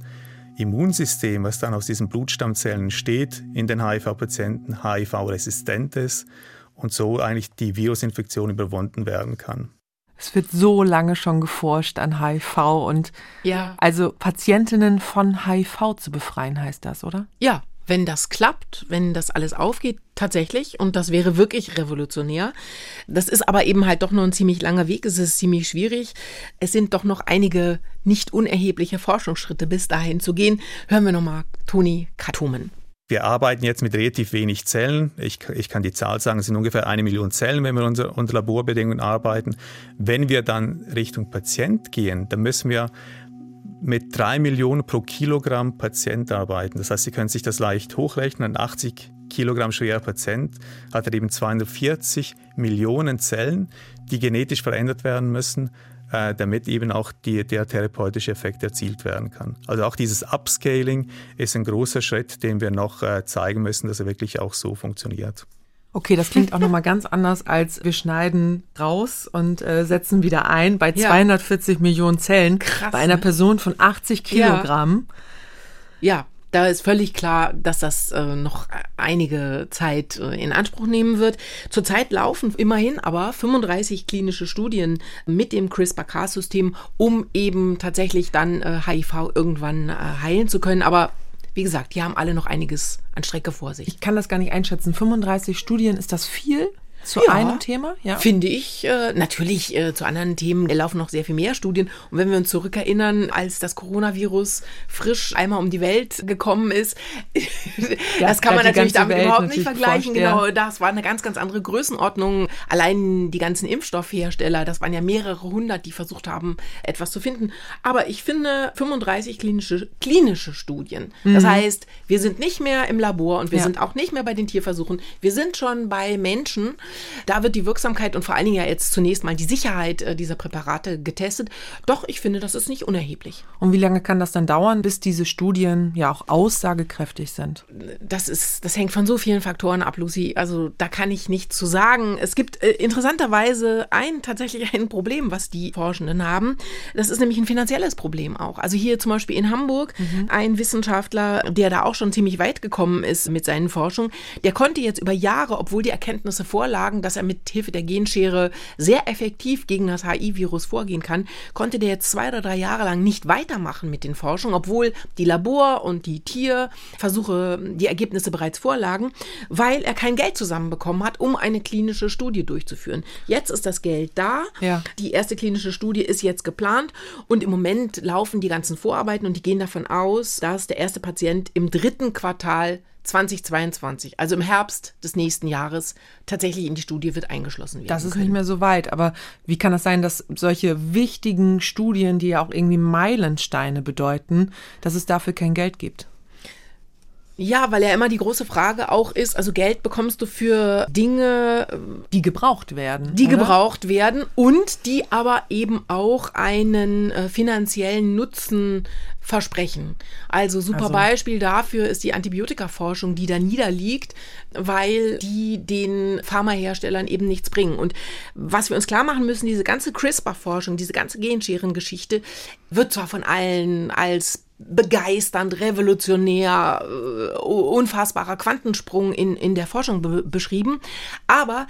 Immunsystem, was dann aus diesen Blutstammzellen entsteht, in den HIV-Patienten HIV-resistent ist und so eigentlich die Virusinfektion überwunden werden kann. Es wird so lange schon geforscht an HIV und ja. also Patientinnen von HIV zu befreien heißt das, oder? Ja, wenn das klappt, wenn das alles aufgeht, tatsächlich, und das wäre wirklich revolutionär. Das ist aber eben halt doch nur ein ziemlich langer Weg, es ist ziemlich schwierig. Es sind doch noch einige nicht unerhebliche Forschungsschritte bis dahin zu gehen. Hören wir nochmal Toni Katomen. Wir arbeiten jetzt mit relativ wenig Zellen. Ich, ich, kann die Zahl sagen, es sind ungefähr eine Million Zellen, wenn wir unter, unter Laborbedingungen arbeiten. Wenn wir dann Richtung Patient gehen, dann müssen wir mit drei Millionen pro Kilogramm Patient arbeiten. Das heißt, Sie können sich das leicht hochrechnen. Ein 80 Kilogramm schwerer Patient hat er eben 240 Millionen Zellen, die genetisch verändert werden müssen, äh, damit eben auch die, der therapeutische Effekt erzielt werden kann. Also auch dieses Upscaling ist ein großer Schritt, den wir noch äh, zeigen müssen, dass er wirklich auch so funktioniert. Okay, das klingt auch nochmal ganz anders als wir schneiden raus und äh, setzen wieder ein bei Ja. 240 Millionen Zellen Krass, bei einer ne? Person von 80 Kilogramm. Ja, da ist völlig klar, dass das äh, noch einige Zeit äh, in Anspruch nehmen wird. Zurzeit laufen immerhin aber 35 klinische Studien mit dem CRISPR-Cas-System, um eben tatsächlich dann äh, HIV irgendwann äh, heilen zu können. Aber wie gesagt, die haben alle noch einiges an Strecke vor sich. Ich kann das gar nicht einschätzen. 35 Studien, ist das viel zu Ja, einem Thema? Ja. Finde ich. Äh, natürlich äh, zu anderen Themen laufen noch sehr viel mehr Studien. Und wenn wir uns zurückerinnern, als das Coronavirus frisch einmal um die Welt gekommen ist, das kann man natürlich damit Welt überhaupt nicht natürlich vergleichen. geforscht, ja. Genau, das war eine ganz, ganz andere Größenordnung. Allein die ganzen Impfstoffhersteller, das waren ja mehrere hundert, die versucht haben, etwas zu finden. Aber ich finde 35 klinische, klinische Studien. Das heißt, wir sind nicht mehr im Labor und wir Mhm. Ja. sind auch nicht mehr bei den Tierversuchen. Wir sind schon bei Menschen. Da wird die Wirksamkeit und vor allen Dingen ja jetzt zunächst mal die Sicherheit äh, dieser Präparate getestet. Doch, ich finde, das ist nicht unerheblich. Und wie lange kann das dann dauern, bis diese Studien ja auch aussagekräftig sind? das ist, das hängt von so vielen Faktoren ab, Lucy. Also da kann ich nichts zu sagen. Es gibt äh, interessanterweise ein tatsächlich ein Problem, was die Forschenden haben. Das ist nämlich ein finanzielles Problem auch. Also hier zum Beispiel in Hamburg ein Wissenschaftler, der da auch schon ziemlich weit gekommen ist mit seinen Forschungen, der konnte jetzt über Jahre, obwohl die Erkenntnisse vorlagen, dass er mit Hilfe der Genschere sehr effektiv gegen das HIV-Virus vorgehen kann, konnte der jetzt zwei oder drei Jahre lang nicht weitermachen mit den Forschungen, obwohl die Labor- und die Tierversuche, die Ergebnisse bereits vorlagen, weil er kein Geld zusammenbekommen hat, um eine klinische Studie durchzuführen. Jetzt ist das Geld da. Ja. Die erste klinische Studie ist jetzt geplant und im Moment laufen die ganzen Vorarbeiten und die gehen davon aus, dass der erste Patient im dritten Quartal 2022, also im Herbst des nächsten Jahres, tatsächlich in die Studie wird eingeschlossen werden. Das ist können. nicht mehr so weit. Aber wie kann es sein, dass solche wichtigen Studien, die ja auch irgendwie Meilensteine bedeuten, dass es dafür kein Geld gibt? Ja, weil ja immer die große Frage auch ist, also Geld bekommst du für Dinge, Die gebraucht werden. die oder? gebraucht werden und die aber eben auch einen äh, finanziellen Nutzen versprechen. Also super Also- Beispiel dafür ist die Antibiotikaforschung, die da niederliegt, weil die den Pharmaherstellern eben nichts bringen. Und was wir uns klar machen müssen, diese ganze CRISPR-Forschung, diese ganze Genscheren-Geschichte wird zwar von allen als begeisternd, revolutionär, äh, unfassbarer Quantensprung in, in der Forschung be beschrieben, aber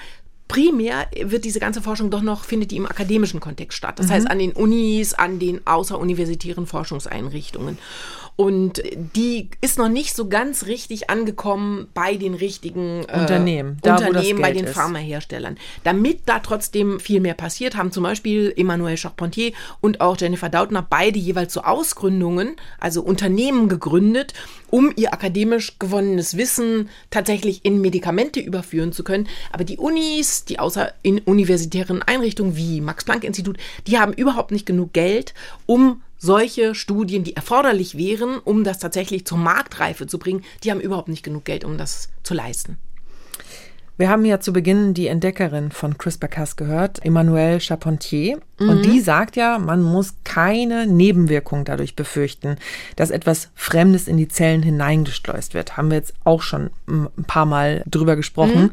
primär wird diese ganze Forschung doch noch, findet die im akademischen Kontext statt. Das heißt an den Unis, an den außeruniversitären Forschungseinrichtungen. Und die ist noch nicht so ganz richtig angekommen bei den richtigen äh, Unternehmen, da, Unternehmen, bei den ist. Pharmaherstellern. Damit da trotzdem viel mehr passiert, haben zum Beispiel Emmanuel Charpentier und auch Jennifer Doudna beide jeweils so Ausgründungen, also Unternehmen gegründet, um ihr akademisch gewonnenes Wissen tatsächlich in Medikamente überführen zu können. Aber die Unis, die außer in universitären Einrichtungen wie Max-Planck-Institut, die haben überhaupt nicht genug Geld, um solche Studien, die erforderlich wären, um das tatsächlich zur Marktreife zu bringen, die haben überhaupt nicht genug Geld, um das zu leisten. Wir haben ja zu Beginn die Entdeckerin von CRISPR-Cas gehört, Emmanuelle Charpentier. Und die sagt ja, man muss keine Nebenwirkung dadurch befürchten, dass etwas Fremdes in die Zellen hineingeschleust wird. Haben wir jetzt auch schon ein paar Mal drüber gesprochen.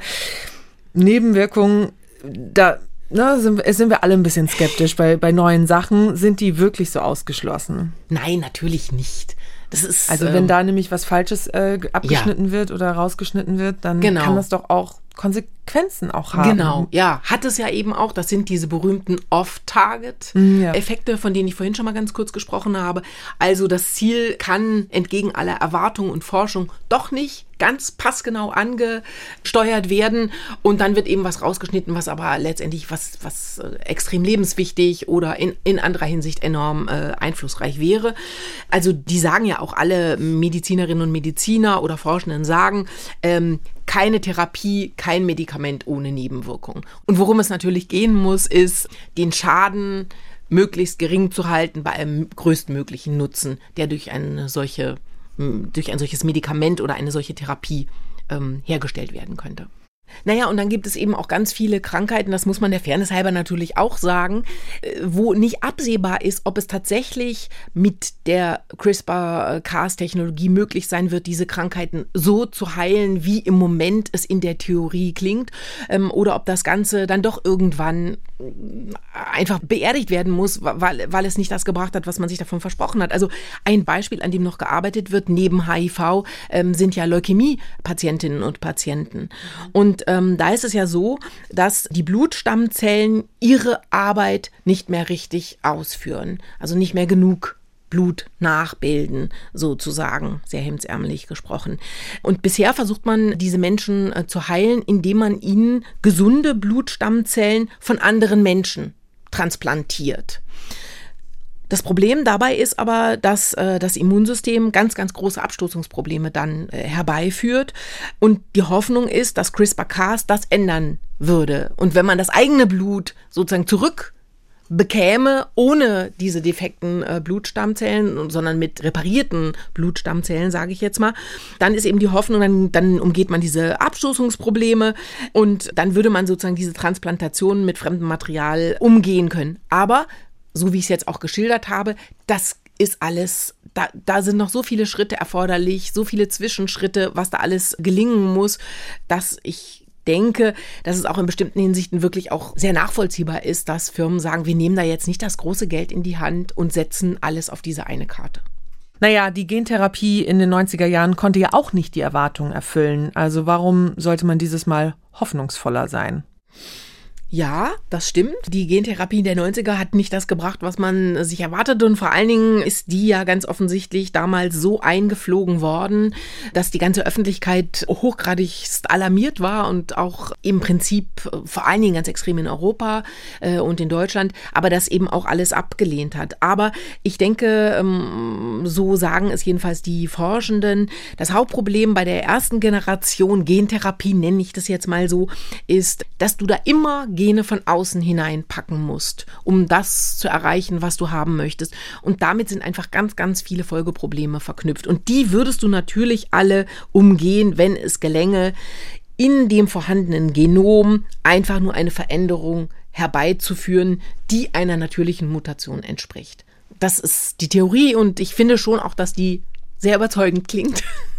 Nebenwirkungen, da ne, sind, wir- sind wir alle ein bisschen skeptisch. Bei, bei neuen Sachen sind die wirklich so ausgeschlossen. Nein, natürlich nicht. Das ist Also ähm, wenn da nämlich was Falsches äh, abgeschnitten wird oder rausgeschnitten wird, dann Genau. kann das doch auch Konsequenzen auch haben. Genau, ja, hat es ja eben auch. Das sind diese berühmten ja. Off-Target-Effekte, von denen ich vorhin schon mal ganz kurz gesprochen habe. Also das Ziel kann entgegen aller Erwartungen und Forschung doch nicht ganz passgenau angesteuert werden und dann wird eben was rausgeschnitten, was aber letztendlich was, was äh, extrem lebenswichtig oder in, in anderer Hinsicht enorm äh, einflussreich wäre. Also die sagen ja auch alle Medizinerinnen und Mediziner oder Forschenden sagen, ähm, keine Therapie, kein Medikament ohne Nebenwirkung. Und worum es natürlich gehen muss, ist, den Schaden möglichst gering zu halten bei einem größtmöglichen Nutzen, der durch eine solche, durch ein solches Medikament oder eine solche Therapie ähm, hergestellt werden könnte. Naja, und dann gibt es eben auch ganz viele Krankheiten, das muss man der Fairness halber natürlich auch sagen, äh, wo nicht absehbar ist, ob es tatsächlich mit der CRISPR-Cas-Technologie möglich sein wird, diese Krankheiten so zu heilen, wie im Moment es in der Theorie klingt, ähm, oder ob das Ganze dann doch irgendwann einfach beerdigt werden muss, weil, weil es nicht das gebracht hat, was man sich davon versprochen hat. Also ein Beispiel, an dem noch gearbeitet wird, neben HIV, ähm, sind ja Leukämie-Patientinnen und Patienten. Und ähm, da ist es ja so, dass die Blutstammzellen ihre Arbeit nicht mehr richtig ausführen. Also nicht mehr genug Blut nachbilden, sozusagen, sehr hemdsärmelig gesprochen. Und bisher versucht man, diese Menschen äh, zu heilen, indem man ihnen gesunde Blutstammzellen von anderen Menschen transplantiert. Das Problem dabei ist aber, dass äh, das Immunsystem ganz, ganz große Abstoßungsprobleme dann äh, herbeiführt. Und die Hoffnung ist, dass CRISPR-Cas das ändern würde. Und wenn man das eigene Blut sozusagen zurück bekäme ohne diese defekten äh, Blutstammzellen, sondern mit reparierten Blutstammzellen, sage ich jetzt mal, dann ist eben die Hoffnung, dann, dann umgeht man diese Abstoßungsprobleme und dann würde man sozusagen diese Transplantation mit fremdem Material umgehen können. Aber so wie ich es jetzt auch geschildert habe, das ist alles, da, da sind noch so viele Schritte erforderlich, so viele Zwischenschritte, was da alles gelingen muss, dass ich denke, dass es auch in bestimmten Hinsichten wirklich auch sehr nachvollziehbar ist, dass Firmen sagen, wir nehmen da jetzt nicht das große Geld in die Hand und setzen alles auf diese eine Karte. Naja, die Gentherapie in den 90er Jahren konnte ja auch nicht die Erwartungen erfüllen. Also warum sollte man dieses Mal hoffnungsvoller sein? Ja, das stimmt. Die Gentherapie der 90er hat nicht das gebracht, was man sich erwartet. Und vor allen Dingen ist die ja ganz offensichtlich damals so eingeflogen worden, dass die ganze Öffentlichkeit hochgradigst alarmiert war und auch im Prinzip äh, vor allen Dingen ganz extrem in Europa äh, und in Deutschland, aber das eben auch alles abgelehnt hat. Aber ich denke, ähm, so sagen es jedenfalls die Forschenden, das Hauptproblem bei der ersten Generation Gentherapie, nenne ich das jetzt mal so, ist, dass du da immer Gene von außen hineinpacken musst, um das zu erreichen, was du haben möchtest. Und damit sind einfach ganz, ganz viele Folgeprobleme verknüpft. Und die würdest du natürlich alle umgehen, wenn es gelänge, in dem vorhandenen Genom einfach nur eine Veränderung herbeizuführen, die einer natürlichen Mutation entspricht. Das ist die Theorie und ich finde schon auch, dass die sehr überzeugend klingt.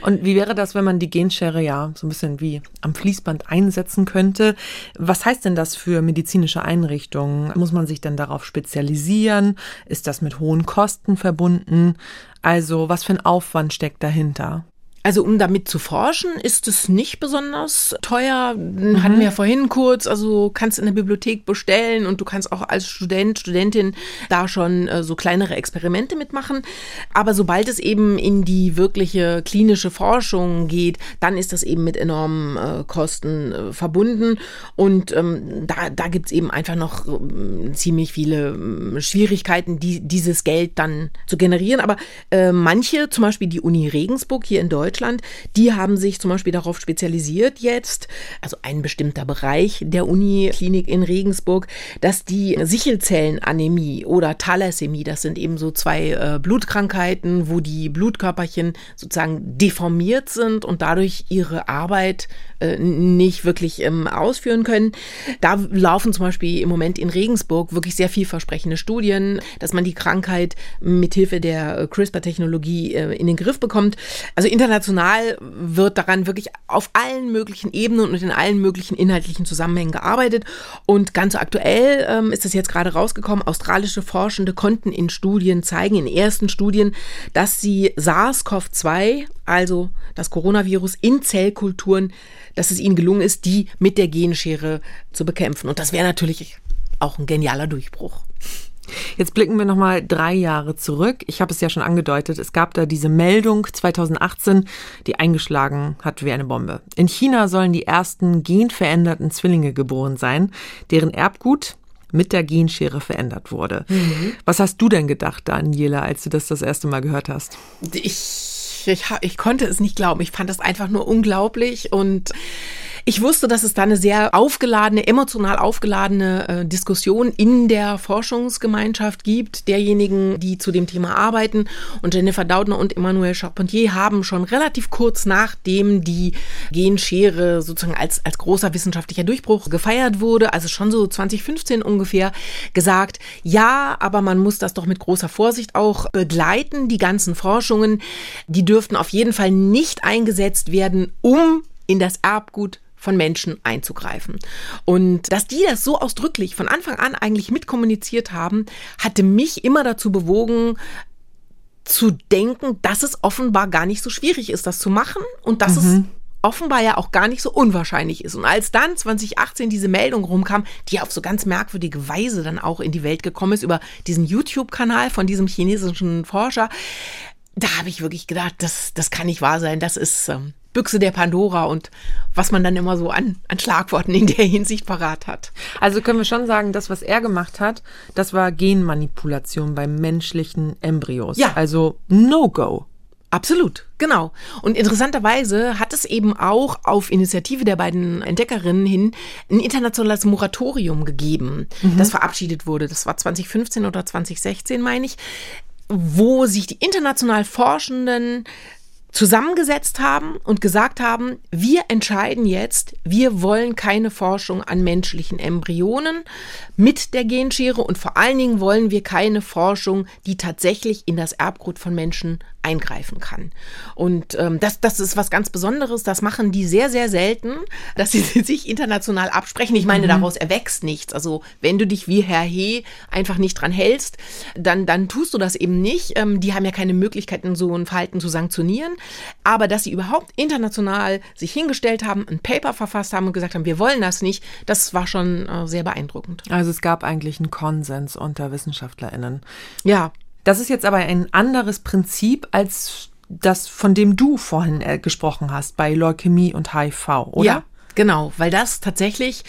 Und wie wäre das, wenn man die Genschere ja so ein bisschen wie am Fließband einsetzen könnte? Was heißt denn das für medizinische Einrichtungen? Muss man sich denn darauf spezialisieren? Ist das mit hohen Kosten verbunden? Also was für ein Aufwand steckt dahinter? Also um damit zu forschen, ist es nicht besonders teuer. Mhm. Hatten wir ja vorhin kurz, also kannst in der Bibliothek bestellen und du kannst auch als Student, Studentin da schon äh, so kleinere Experimente mitmachen. Aber sobald es eben in die wirkliche klinische Forschung geht, dann ist das eben mit enormen äh, Kosten äh, verbunden. Und ähm, da, da gibt es eben einfach noch äh, ziemlich viele ähm, Schwierigkeiten, die, dieses Geld dann zu generieren. Aber äh, manche, zum Beispiel die Uni Regensburg hier in Deutschland, Deutschland, die haben sich zum Beispiel darauf spezialisiert jetzt, also ein bestimmter Bereich der Uniklinik in Regensburg, dass die Sichelzellenanämie oder Thalassämie, das sind eben so zwei äh, Blutkrankheiten, wo die Blutkörperchen sozusagen deformiert sind und dadurch ihre Arbeit äh, nicht wirklich ähm, ausführen können. Da laufen zum Beispiel im Moment in Regensburg wirklich sehr vielversprechende Studien, dass man die Krankheit mithilfe der äh, CRISPR-Technologie äh, in den Griff bekommt. Also international wird daran wirklich auf allen möglichen Ebenen und in allen möglichen inhaltlichen Zusammenhängen gearbeitet. Und ganz aktuell ähm, ist es jetzt gerade rausgekommen, australische Forschende konnten in Studien zeigen, in ersten Studien, dass sie SARS-CoV-2, also das Coronavirus, in Zellkulturen, dass es ihnen gelungen ist, die mit der Genschere zu bekämpfen. Und das wäre natürlich auch ein genialer Durchbruch. Jetzt blicken wir nochmal drei Jahre zurück. Ich habe es ja schon angedeutet, es gab da diese Meldung 2018, die eingeschlagen hat wie eine Bombe. In China sollen die ersten genveränderten Zwillinge geboren sein, deren Erbgut mit der Genschere verändert wurde. Mhm. Was hast du denn gedacht, Daniela, als du das das erste Mal gehört hast? Ich, ich, ich konnte es nicht glauben. Ich fand das einfach nur unglaublich und Ich wusste, dass es da eine sehr aufgeladene, emotional aufgeladene äh, Diskussion in der Forschungsgemeinschaft gibt, derjenigen, die zu dem Thema arbeiten. Und Jennifer Doudna und Emmanuel Charpentier haben schon relativ kurz nachdem die Genschere sozusagen als, als großer wissenschaftlicher Durchbruch gefeiert wurde, also schon so 2015 ungefähr, gesagt, ja, aber man muss das doch mit großer Vorsicht auch begleiten. Die ganzen Forschungen, die dürften auf jeden Fall nicht eingesetzt werden, um in das Erbgut von Menschen einzugreifen. Und dass die das so ausdrücklich von Anfang an eigentlich mitkommuniziert haben, hatte mich immer dazu bewogen, zu denken, dass es offenbar gar nicht so schwierig ist, das zu machen und dass mhm. es offenbar ja auch gar nicht so unwahrscheinlich ist. Und als dann 2018 diese Meldung rumkam, die auf so ganz merkwürdige Weise dann auch in die Welt gekommen ist über diesen YouTube-Kanal von diesem chinesischen Forscher, da habe ich wirklich gedacht, das, das kann nicht wahr sein. Das ist ähm, Büchse der Pandora und was man dann immer so an, an Schlagworten in der Hinsicht parat hat. Also können wir schon sagen, das, was er gemacht hat, das war Genmanipulation bei menschlichen Embryos. Ja. Also No-Go. Absolut, genau. Und interessanterweise hat es eben auch auf Initiative der beiden Entdeckerinnen hin ein internationales Moratorium gegeben, mhm. das verabschiedet wurde. Das war 2015 oder 2016, meine ich, wo sich die international Forschenden zusammengesetzt haben und gesagt haben, wir entscheiden jetzt, wir wollen keine Forschung an menschlichen Embryonen mit der Genschere und vor allen Dingen wollen wir keine Forschung, die tatsächlich in das Erbgut von Menschen eingreifen kann. Und ähm, das, das ist was ganz Besonderes. Das machen die sehr, sehr selten, dass sie sich international absprechen. Ich meine, mhm. daraus erwächst nichts. Also wenn du dich wie Herr He einfach nicht dran hältst, dann, dann tust du das eben nicht. Ähm, die haben ja keine Möglichkeiten, so ein Verhalten zu sanktionieren. Aber dass sie überhaupt international sich hingestellt haben, ein Paper verfasst haben und gesagt haben, wir wollen das nicht, das war schon äh, sehr beeindruckend. Also es gab eigentlich einen Konsens unter WissenschaftlerInnen. Ja, das ist jetzt aber ein anderes Prinzip als das, von dem du vorhin äh, gesprochen hast, bei Leukämie und HIV, oder? Ja, genau, weil das tatsächlich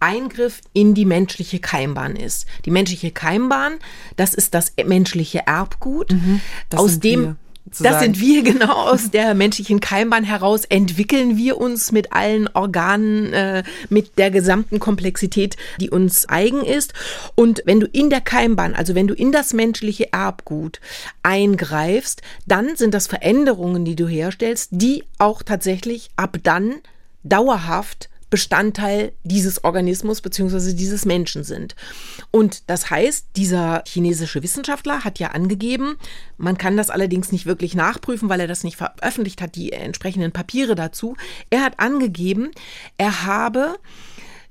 Eingriff in die menschliche Keimbahn ist. Die menschliche Keimbahn, das ist das menschliche Erbgut, mhm, aus dem wir. Das sind wir genau aus der menschlichen Keimbahn heraus entwickeln wir uns mit allen Organen, äh, mit der gesamten Komplexität, die uns eigen ist. Und wenn du in der Keimbahn, also wenn du in das menschliche Erbgut eingreifst, dann sind das Veränderungen, die du herstellst, die auch tatsächlich ab dann dauerhaft Bestandteil dieses Organismus bzw. dieses Menschen sind. Und das heißt, dieser chinesische Wissenschaftler hat ja angegeben, man kann das allerdings nicht wirklich nachprüfen, weil er das nicht veröffentlicht hat, die entsprechenden Papiere dazu. Er hat angegeben, er habe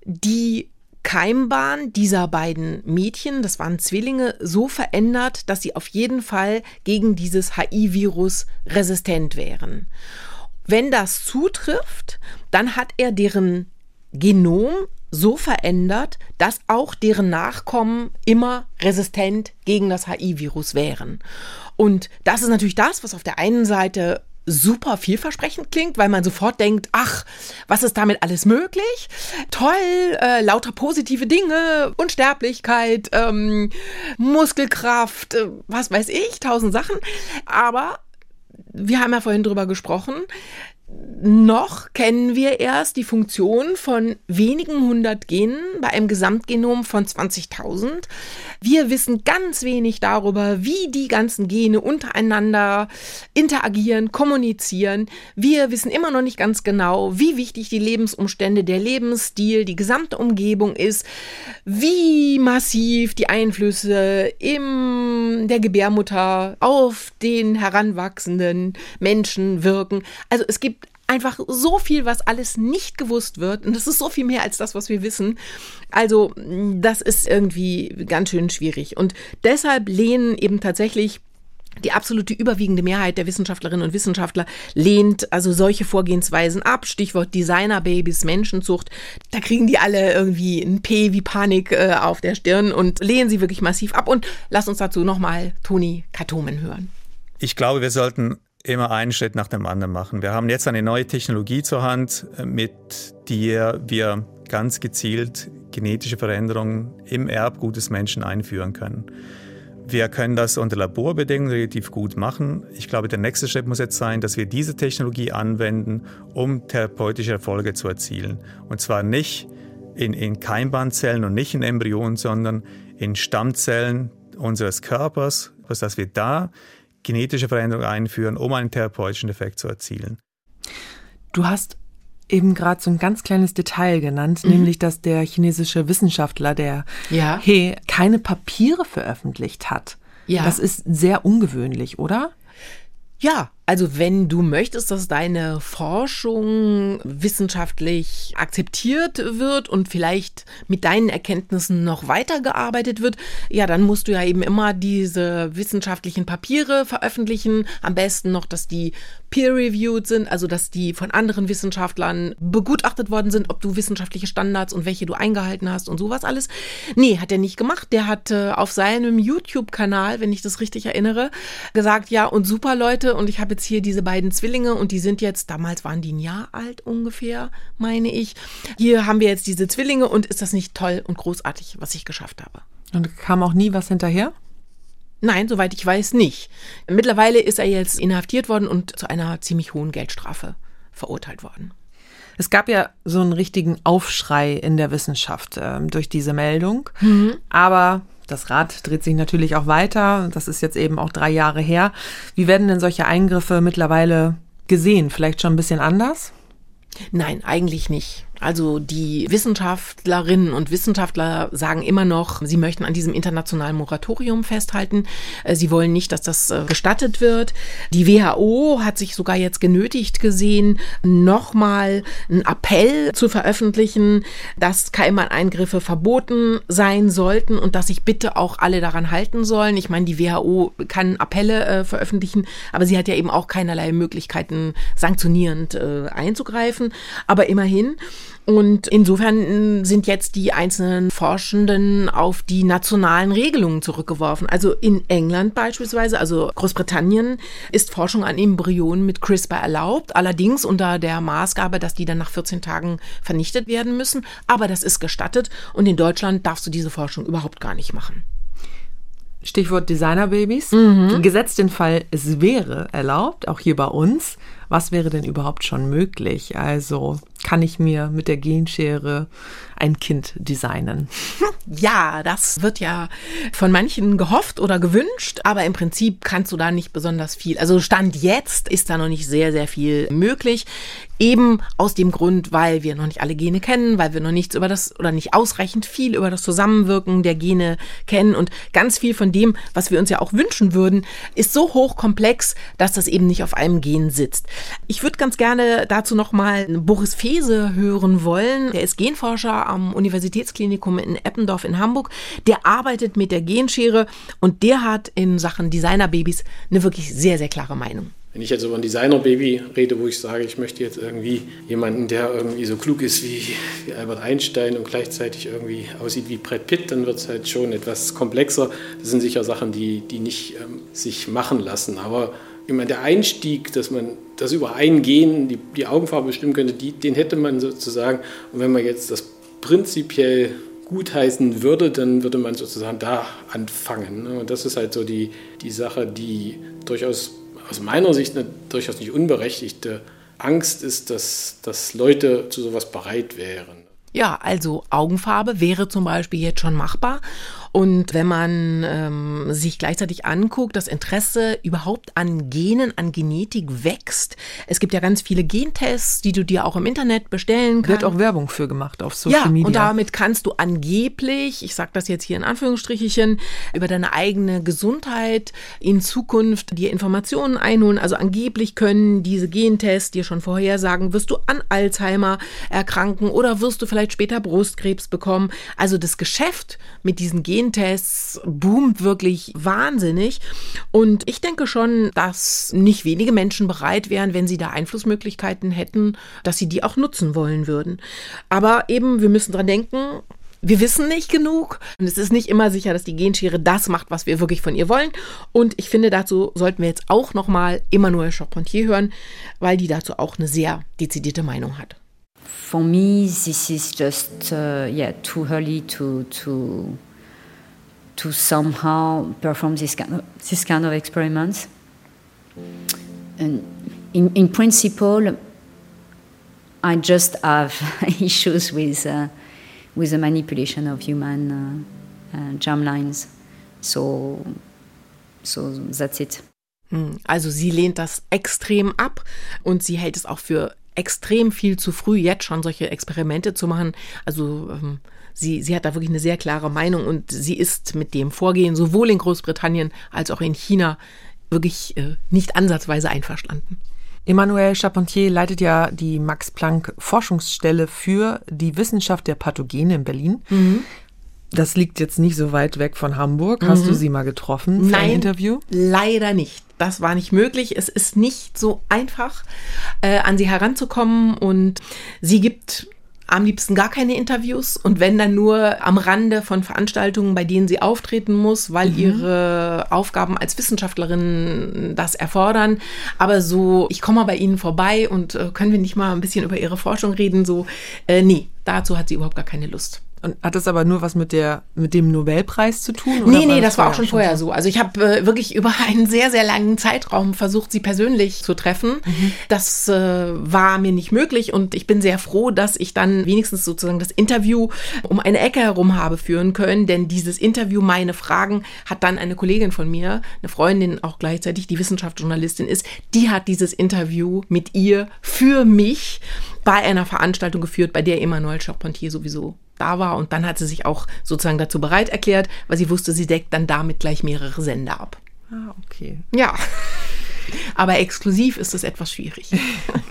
die Keimbahn dieser beiden Mädchen, das waren Zwillinge, so verändert, dass sie auf jeden Fall gegen dieses HI-Virus resistent wären. Wenn das zutrifft, dann hat er deren Genom so verändert, dass auch deren Nachkommen immer resistent gegen das HIV-Virus wären. Und das ist natürlich das, was auf der einen Seite super vielversprechend klingt, weil man sofort denkt, ach, was ist damit alles möglich? Toll, äh, lauter positive Dinge, Unsterblichkeit, ähm, Muskelkraft, äh, was weiß ich, tausend Sachen. Aber wir haben ja vorhin drüber gesprochen, noch kennen wir erst die Funktion von wenigen hundert Genen bei einem Gesamtgenom von 20.000. Wir wissen ganz wenig darüber, wie die ganzen Gene untereinander interagieren, kommunizieren. Wir wissen immer noch nicht ganz genau, wie wichtig die Lebensumstände, der Lebensstil, die gesamte Umgebung ist, wie massiv die Einflüsse in der Gebärmutter auf den heranwachsenden Menschen wirken. Also es gibt einfach so viel, was alles nicht gewusst wird. Und das ist so viel mehr als das, was wir wissen. Also, das ist irgendwie ganz schön schwierig. Und deshalb lehnen eben tatsächlich die absolute überwiegende Mehrheit der Wissenschaftlerinnen und Wissenschaftler lehnt also solche Vorgehensweisen ab. Stichwort Designerbabys, Menschenzucht. Da kriegen die alle irgendwie ein P wie Panik äh, auf der Stirn und lehnen sie wirklich massiv ab. Und lass uns dazu nochmal Toni Katomen hören. Ich glaube, wir sollten immer einen Schritt nach dem anderen machen. Wir haben jetzt eine neue Technologie zur Hand, äh, mit der wir ganz gezielt genetische Veränderungen im Erbgut des Menschen einführen können. Wir können das unter Laborbedingungen relativ gut machen. Ich glaube, der nächste Schritt muss jetzt sein, dass wir diese Technologie anwenden, um therapeutische Erfolge zu erzielen. Und zwar nicht in, in Keimbahnzellen und nicht in Embryonen, sondern in Stammzellen unseres Körpers, dass wir da genetische Veränderungen einführen, um einen therapeutischen Effekt zu erzielen. Du hast eben gerade so ein ganz kleines Detail genannt, mhm. nämlich dass der chinesische Wissenschaftler, der ja. He, keine Papiere veröffentlicht hat. Ja. Das ist sehr ungewöhnlich, oder? Ja, also wenn du möchtest, dass deine Forschung wissenschaftlich akzeptiert wird und vielleicht mit deinen Erkenntnissen noch weitergearbeitet wird, ja, dann musst du ja eben immer diese wissenschaftlichen Papiere veröffentlichen. Am besten noch, dass die peer-reviewed sind, also dass die von anderen Wissenschaftlern begutachtet worden sind, ob du wissenschaftliche Standards und welche du eingehalten hast und sowas alles. Nee, hat er nicht gemacht. Der hat äh, auf seinem YouTube-Kanal, wenn ich das richtig erinnere, gesagt, ja, und super Leute, und ich habe jetzt hier diese beiden Zwillinge und die sind jetzt, damals waren die ein Jahr alt ungefähr, meine ich. Hier haben wir jetzt diese Zwillinge und ist das nicht toll und großartig, was ich geschafft habe. Und kam auch nie was hinterher? Nein, soweit ich weiß nicht. Mittlerweile ist er jetzt inhaftiert worden und zu einer ziemlich hohen Geldstrafe verurteilt worden. Es gab ja so einen richtigen Aufschrei in der Wissenschaft äh, durch diese Meldung. Mhm. Aber das Rad dreht sich natürlich auch weiter. Das ist jetzt eben auch drei Jahre her. Wie werden denn solche Eingriffe mittlerweile gesehen? Vielleicht schon ein bisschen anders? Nein, eigentlich nicht. Also die Wissenschaftlerinnen und Wissenschaftler sagen immer noch, sie möchten an diesem internationalen Moratorium festhalten. Äh, sie wollen nicht, dass das äh, gestattet wird. Die WHO hat sich sogar jetzt genötigt gesehen, nochmal einen Appell zu veröffentlichen, dass Keimbahneingriffe verboten sein sollten und dass sich bitte auch alle daran halten sollen. Ich meine, die WHO kann Appelle äh, veröffentlichen, aber sie hat ja eben auch keinerlei Möglichkeiten, sanktionierend äh, einzugreifen. Aber immerhin. Und insofern sind jetzt die einzelnen Forschenden auf die nationalen Regelungen zurückgeworfen. Also in England beispielsweise, also Großbritannien, ist Forschung an Embryonen mit CRISPR erlaubt, allerdings unter der Maßgabe, dass die dann nach 14 Tagen vernichtet werden müssen. Aber das ist gestattet und in Deutschland darfst du diese Forschung überhaupt gar nicht machen. Stichwort Designerbabys. Mhm. Gesetzt den Fall, es wäre erlaubt, auch hier bei uns. Was wäre denn überhaupt schon möglich? Also kann ich mir mit der Genschere ein Kind designen? Ja, das wird ja von manchen gehofft oder gewünscht, aber im Prinzip kannst du da nicht besonders viel. Also Stand jetzt ist da noch nicht sehr, sehr viel möglich. Eben aus dem Grund, weil wir noch nicht alle Gene kennen, weil wir noch nichts über das oder nicht ausreichend viel über das Zusammenwirken der Gene kennen und ganz viel von dem, was wir uns ja auch wünschen würden, ist so hochkomplex, dass das eben nicht auf einem Gen sitzt. Ich würde ganz gerne dazu nochmal Boris Fese hören wollen. Der ist Genforscher am Universitätsklinikum in Eppendorf in Hamburg. Der arbeitet mit der Genschere und der hat in Sachen Designerbabys eine wirklich sehr, sehr klare Meinung. Wenn ich jetzt über ein Designerbaby rede, wo ich sage, ich möchte jetzt irgendwie jemanden, der irgendwie so klug ist wie, wie Albert Einstein und gleichzeitig irgendwie aussieht wie Brad Pitt, dann wird es halt schon etwas komplexer. Das sind sicher Sachen, die, die nicht ähm, sich machen lassen. Aber ich meine, der Einstieg, dass man das über ein Gen die, die Augenfarbe bestimmen könnte, die, den hätte man sozusagen. Und wenn man jetzt das prinzipiell gutheißen würde, dann würde man sozusagen da anfangen. Ne? Und das ist halt so die, die Sache, die durchaus aus meiner Sicht eine durchaus nicht unberechtigte Angst ist, dass, dass Leute zu sowas bereit wären. Ja, also Augenfarbe wäre zum Beispiel jetzt schon machbar. Und wenn man ähm, sich gleichzeitig anguckt, das Interesse überhaupt an Genen, an Genetik wächst. Es gibt ja ganz viele Gentests, die du dir auch im Internet bestellen kannst. Wird auch Werbung für gemacht auf Social ja, Media. Und damit kannst du angeblich, ich sage das jetzt hier in Anführungsstrichen, über deine eigene Gesundheit in Zukunft dir Informationen einholen. Also angeblich können diese Gentests dir schon vorhersagen, wirst du an Alzheimer erkranken oder wirst du vielleicht später Brustkrebs bekommen. Also das Geschäft mit diesen Gen Gentests boomt wirklich wahnsinnig. Und ich denke schon, dass nicht wenige Menschen bereit wären, wenn sie da Einflussmöglichkeiten hätten, dass sie die auch nutzen wollen würden. Aber eben, wir müssen dran denken, wir wissen nicht genug und es ist nicht immer sicher, dass die Genschere das macht, was wir wirklich von ihr wollen. Und ich finde, dazu sollten wir jetzt auch nochmal Emmanuel Charpentier hören, weil die dazu auch eine sehr dezidierte Meinung hat. For me, this is just uh, yeah too early to to to somehow perform this kind of, this kind of experiments. And in, in principle, I just have issues with, uh, with the manipulation of human uh, uh, germlines. So, so that's it. Hm, also sie lehnt das extrem ab und sie hält es auch für extrem viel zu früh, jetzt schon solche Experimente zu machen. Also ähm, sie, sie hat da wirklich eine sehr klare Meinung und sie ist mit dem Vorgehen sowohl in Großbritannien als auch in China wirklich äh, nicht ansatzweise einverstanden. Emmanuel Charpentier leitet ja die Max Planck Forschungsstelle für die Wissenschaft der Pathogene in Berlin. Mhm. Das liegt jetzt nicht so weit weg von Hamburg. Hast mhm. du sie mal getroffen für Nein, ein Interview? Leider nicht. Das war nicht möglich. Es ist nicht so einfach, äh, an sie heranzukommen. Und sie gibt am liebsten gar keine Interviews und wenn dann nur am Rande von Veranstaltungen, bei denen sie auftreten muss, weil mhm. ihre Aufgaben als Wissenschaftlerin das erfordern. Aber so, ich komme mal bei Ihnen vorbei und äh, können wir nicht mal ein bisschen über Ihre Forschung reden? So, äh, nee, dazu hat sie überhaupt gar keine Lust. Und hat das aber nur was mit der mit dem Nobelpreis zu tun? Oder nee, nee, das war auch schon vorher so. Also ich habe äh, wirklich über einen sehr, sehr langen Zeitraum versucht, sie persönlich zu treffen. Mhm. Das äh, war mir nicht möglich und ich bin sehr froh, dass ich dann wenigstens sozusagen das Interview um eine Ecke herum habe führen können, denn dieses Interview, meine Fragen, hat dann eine Kollegin von mir, eine Freundin, auch gleichzeitig die Wissenschaftsjournalistin ist, die hat dieses Interview mit ihr für mich bei einer Veranstaltung geführt, bei der Emmanuel Charpentier sowieso da war. Und dann hat sie sich auch sozusagen dazu bereit erklärt, weil sie wusste, sie deckt dann damit gleich mehrere Sender ab. Ah, okay. Ja. Aber exklusiv ist es etwas schwierig.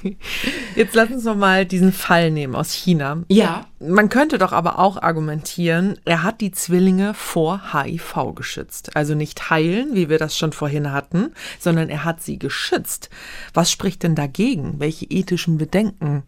Jetzt lass uns noch mal diesen Fall nehmen aus China. Ja. Man könnte doch aber auch argumentieren, er hat die Zwillinge vor HIV geschützt. Also nicht heilen, wie wir das schon vorhin hatten, sondern er hat sie geschützt. Was spricht denn dagegen? Welche ethischen Bedenken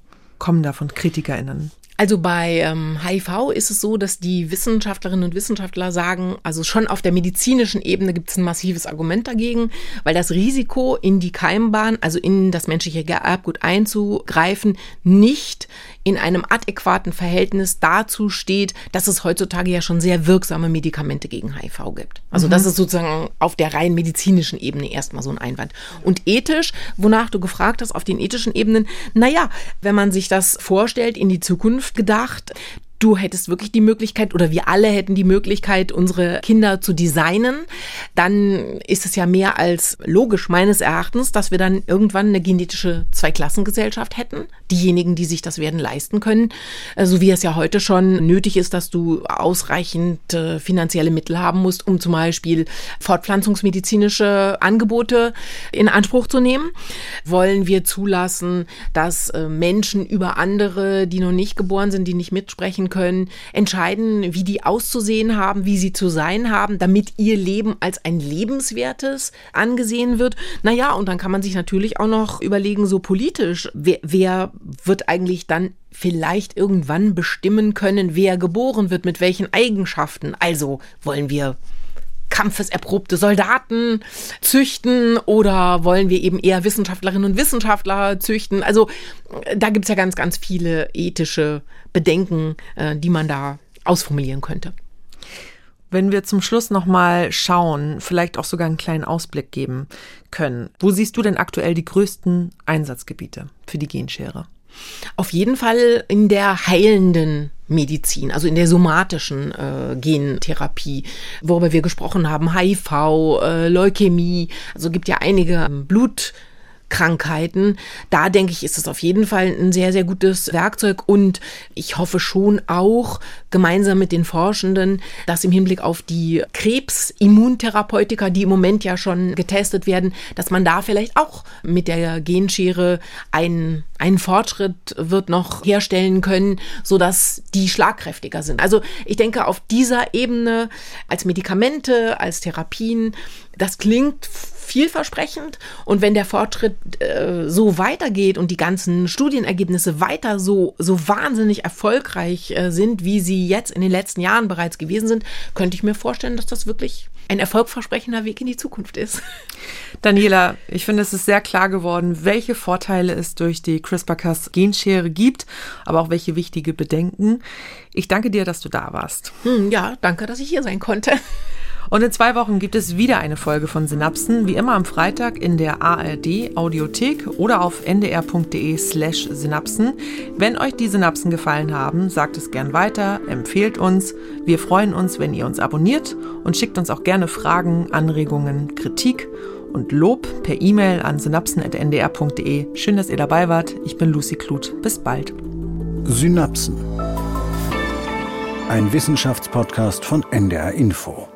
kommen da von KritikerInnen? Also bei ähm, HIV ist es so, dass die Wissenschaftlerinnen und Wissenschaftler sagen, also schon auf der medizinischen Ebene gibt es ein massives Argument dagegen, weil das Risiko in die Keimbahn, also in das menschliche Erbgut einzugreifen, nicht in einem adäquaten Verhältnis dazu steht, dass es heutzutage ja schon sehr wirksame Medikamente gegen HIV gibt. Also mhm. das ist sozusagen auf der rein medizinischen Ebene erstmal so ein Einwand. Und ethisch, wonach du gefragt hast, auf den ethischen Ebenen, naja, wenn man sich das vorstellt, in die Zukunft gedacht, du hättest wirklich die Möglichkeit oder wir alle hätten die Möglichkeit, unsere Kinder zu designen, dann ist es ja mehr als logisch meines Erachtens, dass wir dann irgendwann eine genetische Zweiklassengesellschaft hätten. Diejenigen, die sich das werden leisten können, äh, so wie es ja heute schon nötig ist, dass du ausreichend äh, finanzielle Mittel haben musst, um zum Beispiel fortpflanzungsmedizinische Angebote in Anspruch zu nehmen. Wollen wir zulassen, dass äh, Menschen über andere, die noch nicht geboren sind, die nicht mitsprechen können, entscheiden, wie die auszusehen haben, wie sie zu sein haben, damit ihr Leben als ein lebenswertes angesehen wird. Naja, und dann kann man sich natürlich auch noch überlegen, so politisch, wer, wer wird eigentlich dann vielleicht irgendwann bestimmen können, wer geboren wird, mit welchen Eigenschaften. Also wollen wir kampfeserprobte Soldaten züchten oder wollen wir eben eher Wissenschaftlerinnen und Wissenschaftler züchten? Also da gibt es ja ganz, ganz viele ethische Bedenken, äh, die man da ausformulieren könnte. Wenn wir zum Schluss nochmal schauen, vielleicht auch sogar einen kleinen Ausblick geben können, wo siehst du denn aktuell die größten Einsatzgebiete für die Genschere? Auf jeden Fall in der heilenden Medizin, also in der somatischen äh, Gentherapie, worüber wir gesprochen haben, HIV, äh, Leukämie, also gibt ja einige ähm, Blut Krankheiten. Da denke ich, ist es auf jeden Fall ein sehr, sehr gutes Werkzeug und ich hoffe schon auch gemeinsam mit den Forschenden, dass im Hinblick auf die Krebsimmuntherapeutika, die im Moment ja schon getestet werden, dass man da vielleicht auch mit der Genschere einen, einen Fortschritt wird noch herstellen können, sodass die schlagkräftiger sind. Also ich denke, auf dieser Ebene als Medikamente, als Therapien, das klingt vielversprechend. Und wenn der Fortschritt äh, so weitergeht und die ganzen Studienergebnisse weiter so, so wahnsinnig erfolgreich äh, sind, wie sie jetzt in den letzten Jahren bereits gewesen sind, könnte ich mir vorstellen, dass das wirklich ein erfolgversprechender Weg in die Zukunft ist. Daniela, ich finde, es ist sehr klar geworden, welche Vorteile es durch die CRISPR-Cas-Genschere gibt, aber auch welche wichtige Bedenken. Ich danke dir, dass du da warst. Hm, ja, danke, dass ich hier sein konnte. Und in zwei Wochen gibt es wieder eine Folge von Synapsen, wie immer am Freitag in der ARD Audiothek oder auf ndr.de slash Synapsen. Wenn euch die Synapsen gefallen haben, sagt es gern weiter, empfehlt uns. Wir freuen uns, wenn ihr uns abonniert und schickt uns auch gerne Fragen, Anregungen, Kritik und Lob per E-Mail an synapsen.ndr.de. Schön, dass ihr dabei wart. Ich bin Lucy Kluth. Bis bald. Synapsen. Ein Wissenschaftspodcast von NDR Info.